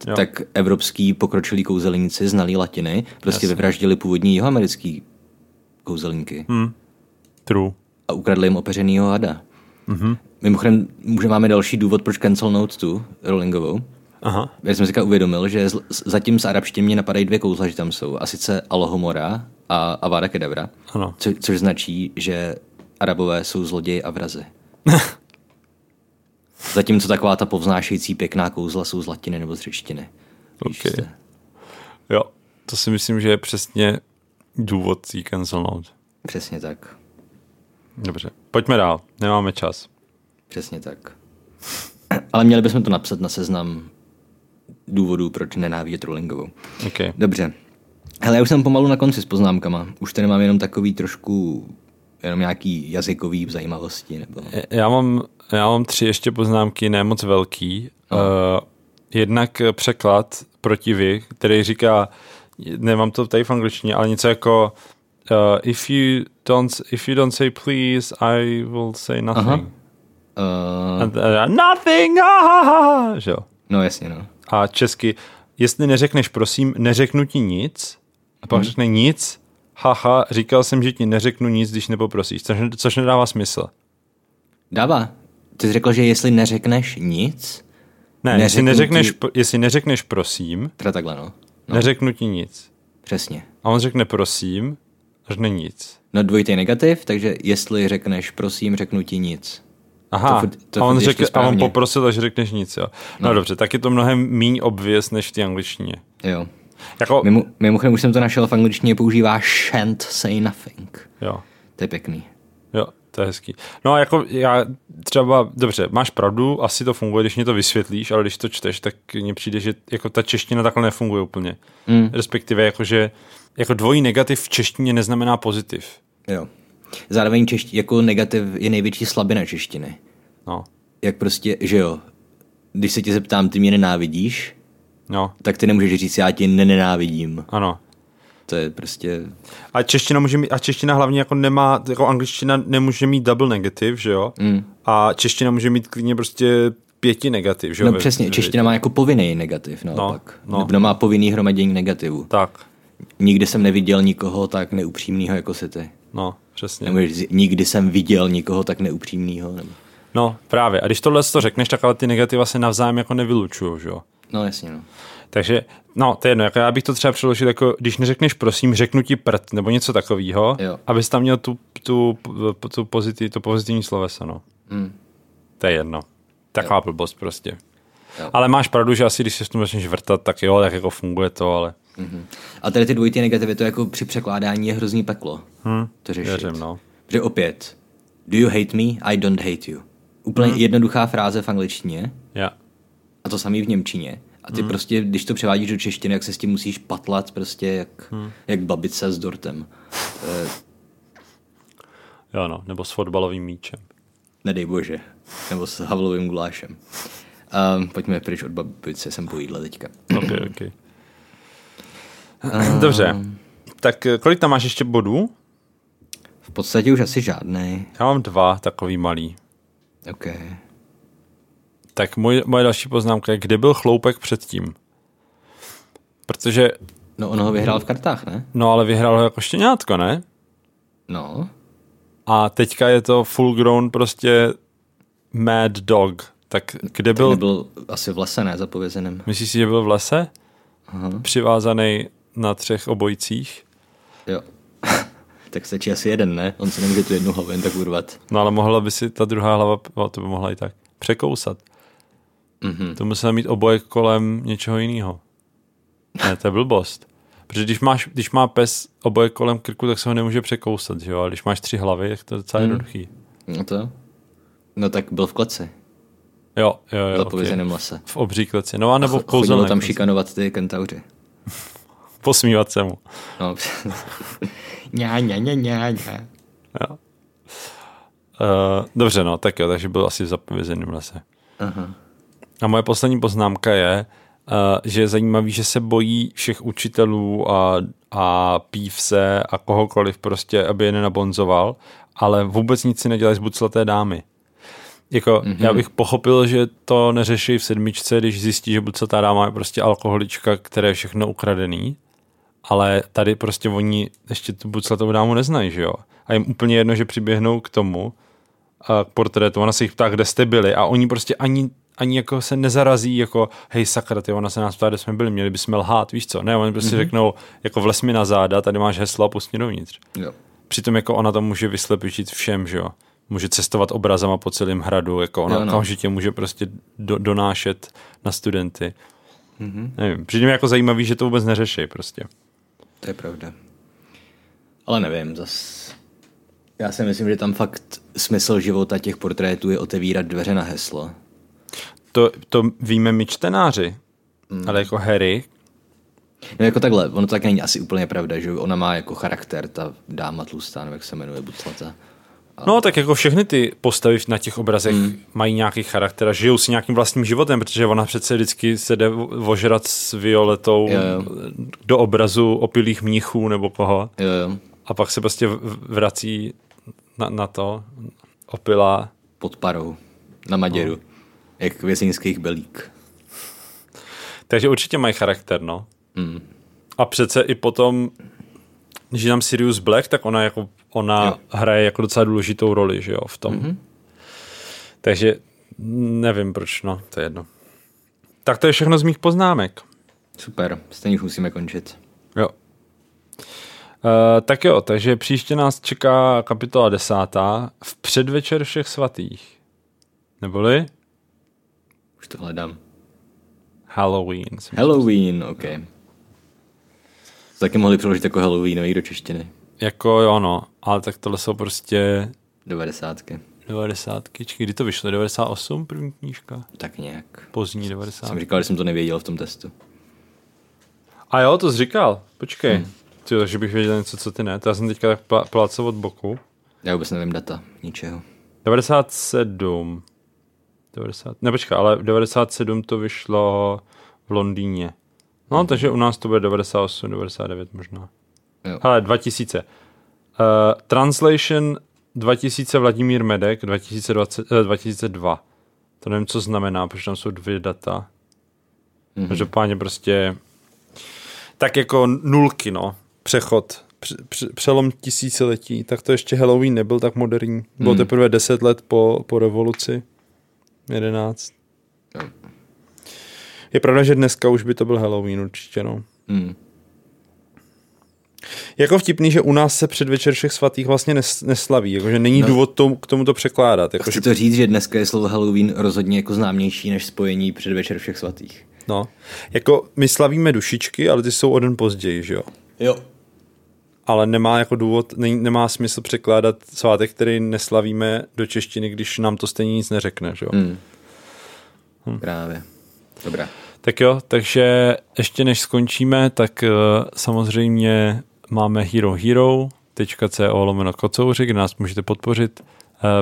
Jo. tak evropský pokročilí kouzelníci znali latiny, prostě Jasně. vyvraždili původní jihoamerický kouzelníky Hm. True. a ukradli jim opeřenýho hada. Mm-hmm. Mimochodem, může máme další důvod, proč cancel note tu Rollingovou. Aha. Já jsem si uvědomil, že z- zatím z arabštiny mě napadají dvě kouzla, že tam jsou. A sice Alohomora a Avada Kedavra. Ano. Co, což značí, že Arabové jsou zloději a vrazy. Zatímco taková ta povznášející pěkná kouzla jsou z latiny nebo z řečtiny. Víš Ok. se. Jo, to si myslím, že je přesně důvod tý cancel note. Přesně tak. Dobře, pojďme dál, nemáme čas. Přesně tak. Ale měli bychom to napsat na seznam důvodů, proč nenávidět Rowlingovou. Okay. Dobře. Hele, já už jsem pomalu na konci s poznámkama. Už tady mám jenom takový trošku, jenom nějaký jazykový zajímavosti. Nebo... Já mám, já mám tři ještě poznámky, ne moc velký. Uh, jednak překlad protivy, který říká, nemám to tady v angličtině, ale něco jako uh, if, you don't, if you don't say please, I will say nothing. Aha. Uh, And, uh, nothing! Ah, ah, ah, že jo? no jasně, no. A česky, jestli neřekneš prosím, neřeknu ti nic, a pak řekne nic, haha, říkal jsem, že ti neřeknu nic, když nepoprosíš, což, což nedává smysl. Dává. Ty jsi řekl, že jestli neřekneš nic, Ne, jestli neřekneš, ti- jestli neřekneš prosím, teda takhle, no. no. neřeknu ti nic. Přesně. A on řekne prosím, řekne nic. No dvojitý negativ, takže jestli řekneš prosím, řeknu ti nic. Aha, To furt- to a, on řekl, a on poprosil, že řekneš nic, jo. No, no dobře, tak je to mnohem míň obvěz než v té angličtině. Jo. Jako, Mimo, mimochodem už jsem to našel v angličtině, používá shan't say nothing. jo, To je pěkný. jo, to je hezký. No a jako já třeba, dobře, máš pravdu, asi to funguje, když mě to vysvětlíš, ale když to čteš, tak mně přijde, že jako ta čeština takhle nefunguje úplně. Mm. Respektive jakože, jako dvojí negativ v češtině neznamená pozitiv. Jo. Zároveň češti, jako negativ je největší slabina češtiny. No, Jak prostě, že jo, když se tě zeptám, ty mě nenávidíš, no, tak ty nemůžeš říct, já tě nenávidím. ano. To je prostě, A čeština může mít, a čeština hlavně jako nemá, jako angličtina nemůže mít double negativ, že jo? Mm. A čeština může mít klidně prostě pěti negativ, že jo? no přesně, čeština má jako povinný negativ, no. No, no. má povinný hromadění negativů. Tak, Nikdy jsem neviděl nikoho tak neupřímného jako si ty. no, přesně. Nemůžeš nikdy jsem viděl nikoho tak neupřímného. Nebo... No, právě. A když tohle to řekneš, tak ale ty negativa se navzájem jako nevylučují, že jo? No jasně, no. Takže, no, to je jedno, jako já bych to třeba přeložil jako, když neřekneš prosím, řeknu ti prd, nebo něco takového, Jo. abys tam měl tu, tu, tu, pozitiv, to pozitivní sloveso, no. Mm. To je jedno. Taková blbost prostě. Jo. Ale máš pravdu, že asi když se s tím začneš vrtat, tak jo, tak jako funguje to, ale Mhm. A tady ty dvojitý negativy, to jako při překládání je hrozný peklo. hm, To řešit. věřím, no. Že opět, do you hate me? I don't hate you. Úplně Mhm. jednoduchá fráze v angličtině Ja. A to samý v němčině. A ty prostě, když to převádíš do češtiny, jak se s tím musíš patlat prostě jak, Mhm. jak babice s dortem. Eh, Jo, no, nebo s fotbalovým míčem. nedej bože. Nebo s havlovým gulášem. Um, pojďme pryč od babice, jsem po jídle teďka. Ok, ok. Dobře. Tak eh, kolik tam máš ještě bodů? V podstatě už asi žádný. Já mám dva, takový malý. OK. Tak můj, moje další poznámka je, kde byl chloupek předtím? Protože, No on ho vyhrál v kartách, ne? no ale vyhrál ho jako štěňátko, ne? No. A teďka je to full grown prostě mad dog. Tak kde Byl... byl, Byl asi v lese, ne? Zapovězeném. myslíš si, že byl v lese? Aha. přivázaný na třech obojcích. Jo. tak stačí asi jeden, ne? On se nemůže tu jednu hlavu jen tak urvat. No ale mohla by si ta druhá hlava, o, to by mohla i tak, překousat. Mhm. To musela mít obojek kolem něčeho jiného. Ne, to je blbost. Protože když, máš, když má pes obojek kolem krku, tak se ho nemůže překousat, že jo? A když máš tři hlavy, tak to je docela Mhm. jednoduchý. No to. No tak byl v kleci, Jo, jo, jo. v okay. lese. V obří kleci. No a nebo Chodilo kouzelné tam kleci. šikanovat ty kentauři. Posmívat se mu. No. ňa, ňa, ňa, ňa, ňa. Jo. Uh, dobře, no, tak jo, takže byl asi v zapovězeném lese. Aha. A moje poslední poznámka je, uh, že je zajímavý, že se bojí všech učitelů a, a pívse a kohokoliv prostě, aby je nenabonzoval, ale vůbec nic si nedělají z buclaté dámy. Jako, mm-hmm. já bych pochopil, že to neřeší v sedmičce, když zjistí, že buclatá dáma je prostě alkoholička, které je všechno ukradený, ale tady prostě oni ještě tu buclatou dámu neznají, že jo? A jim úplně jedno, že přiběhnou k tomu, a k portrétu, ona se jich ptá, kde jste byli a oni prostě ani, ani jako se nezarazí jako hej sakra, ty, ona se nás ptá, kde jsme byli, měli bychom lhát, víš co? Ne, oni prostě mm-hmm. řeknou, jako vles mi na záda, tady máš heslo a pustí dovnitř. Jo. Přitom jako ona to může vyslepit všem, že jo? Může cestovat obrazama po celém hradu, jako ona Jo, no. okamžitě může prostě do, donášet na studenty. Mm-hmm. Nevím, přijde mi jako zajímavý, že to vůbec neřeší prostě. To je pravda. Ale nevím, zas... Já si myslím, že tam fakt smysl života těch portrétů je otevírat dveře na heslo. To, to víme my čtenáři, mm. ale jako Harry, No jako takhle, ono to tak není asi úplně pravda, že ona má jako charakter, ta dáma tlustá, nebo jak se jmenuje, Buclata. No, tak jako všechny ty postavy na těch obrazech mm. mají nějaký charakter a žijou si nějakým vlastním životem, protože ona přece vždycky se jde ožrat s Violetou Jo, jo. do obrazu opilých mnichů nebo koho Jo, jo, a pak se prostě vrací na, na to opilá. pod parou, na Maděru, no. Jak vězeňských belík. Takže určitě mají charakter, no. Mm. A přece i potom, když je tam Sirius Black, tak ona jako ona Jo. hraje jako docela důležitou roli, že jo, v tom. Mhm. Takže nevím proč, no, to je jedno. Tak to je všechno z mých poznámek. Super, stejně už musíme končit. Jo. Uh, tak jo, takže příště nás čeká kapitola desátá v předvečer všech svatých. Neboli Už to hledám. Halloween. Halloween, OK. To taky mohli přeložit jako Halloweenový do češtiny. Jako jo, no, ale tak tohle jsou prostě 90. 90. Kdy to vyšlo? 98 první knížka? Tak nějak. Pozdní 90. Jsem říkal, že jsem to nevěděl v tom testu. A jo, to jsi říkal. Počkej. Hmm. Ty, takže bych věděl něco, co ty ne. To já jsem teďka tak plácal od boku. Já vůbec nevím data, ničeho. 97. 90, ne počkej, ale 97 to vyšlo v Londýně. No, Mhm. takže u nás to bude 98, 99 možná. Jo. Hele, 2000. Uh, translation 2000 Vladimír Medek, 2020, eh, 2002. To nevím, co znamená, protože tam jsou dvě data. Mhm. Mm-hmm. Každopádně prostě tak jako nulky, no. Přechod. Pře- pře- přelom tisíciletí. Tak to ještě Halloween nebyl tak moderní. Bylo Hmm. teprve 10 let po, po revoluci. 11. Jo. Je pravda, že dneska už by to byl Halloween určitě, no. Hmm. Jako vtipný, že u nás se předvečer všech svatých vlastně nes, neslaví, jakože není no. Důvod to, k tomu to překládat. Jakože, Chci to říct, že dneska je slovo Halloween rozhodně jako známější než spojení předvečer všech svatých. no, jako my slavíme dušičky, ale ty jsou o den později, že jo. Jo. Ale nemá jako důvod, ne, nemá smysl překládat svátek, který neslavíme do češtiny, když nám to stejně nic neřekne, že jo. Hmm. Hmm. Právě. Dobrá. Tak jo, takže ještě než skončíme, tak uh, samozřejmě máme Hero Hero.co lomeno kocouři, kde nás můžete podpořit uh,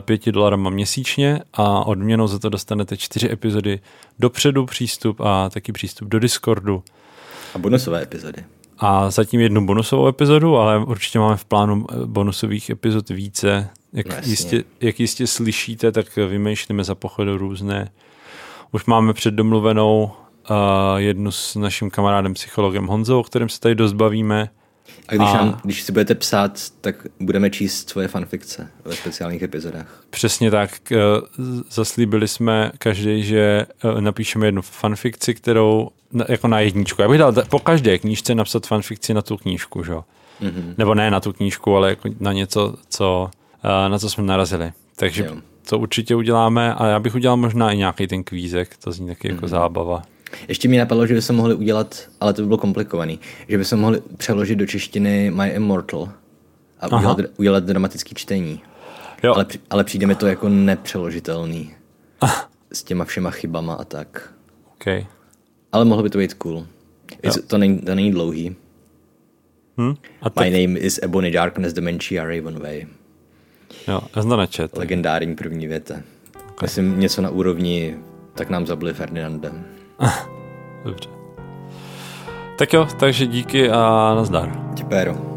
pěti dolarama měsíčně a odměnou za to dostanete čtyři epizody dopředu přístup a taky přístup do Discordu A bonusové epizody. A zatím jednu bonusovou epizodu, ale určitě máme v plánu eh, bonusových epizod více. Jak, Jasně. jistě, jak jistě slyšíte, tak vymýšlíme za pochodu různé. Už máme předdomluvenou uh, jednu s naším kamarádem psychologem Honzou, o kterém se tady dost bavíme. A když, A- nám, když si budete psát, tak budeme číst svoje fanfikce ve speciálních epizodách. Přesně tak. eh, Zaslíbili jsme každý, že napíšeme jednu fanfikci, kterou jako na jedničku. Já bych dal po každé knížce napsat fanfikci na tu knížku, že? Mm-hmm. Nebo ne na tu knížku, ale jako na něco, co, uh, na co jsme narazili. Takže jo. to určitě uděláme a já bych udělal možná i nějaký ten kvízek, to zní taky mm-hmm. jako mhm. zábava. Ještě mi napadlo, že bychom mohli udělat, ale to by bylo komplikovaný, že bychom mohli přeložit do češtiny My Immortal a udělat, udělat dramatický čtení. Jo. Ale, ale přijde mi to jako nepřeložitelný. Ah. S těma všema chybama a tak. Okay. Ale mohlo by to být cool. to, není, to není dlouhý. Hmm? A tak... My name is Ebony Darkness Dementia Ravenway. Jo, já jsem to nečet. Legendární první věta. Okay. Myslím něco na úrovni tak nám zabili Ferdinandem. Dobře. Tak jo, takže díky a nazdar. Tipéro.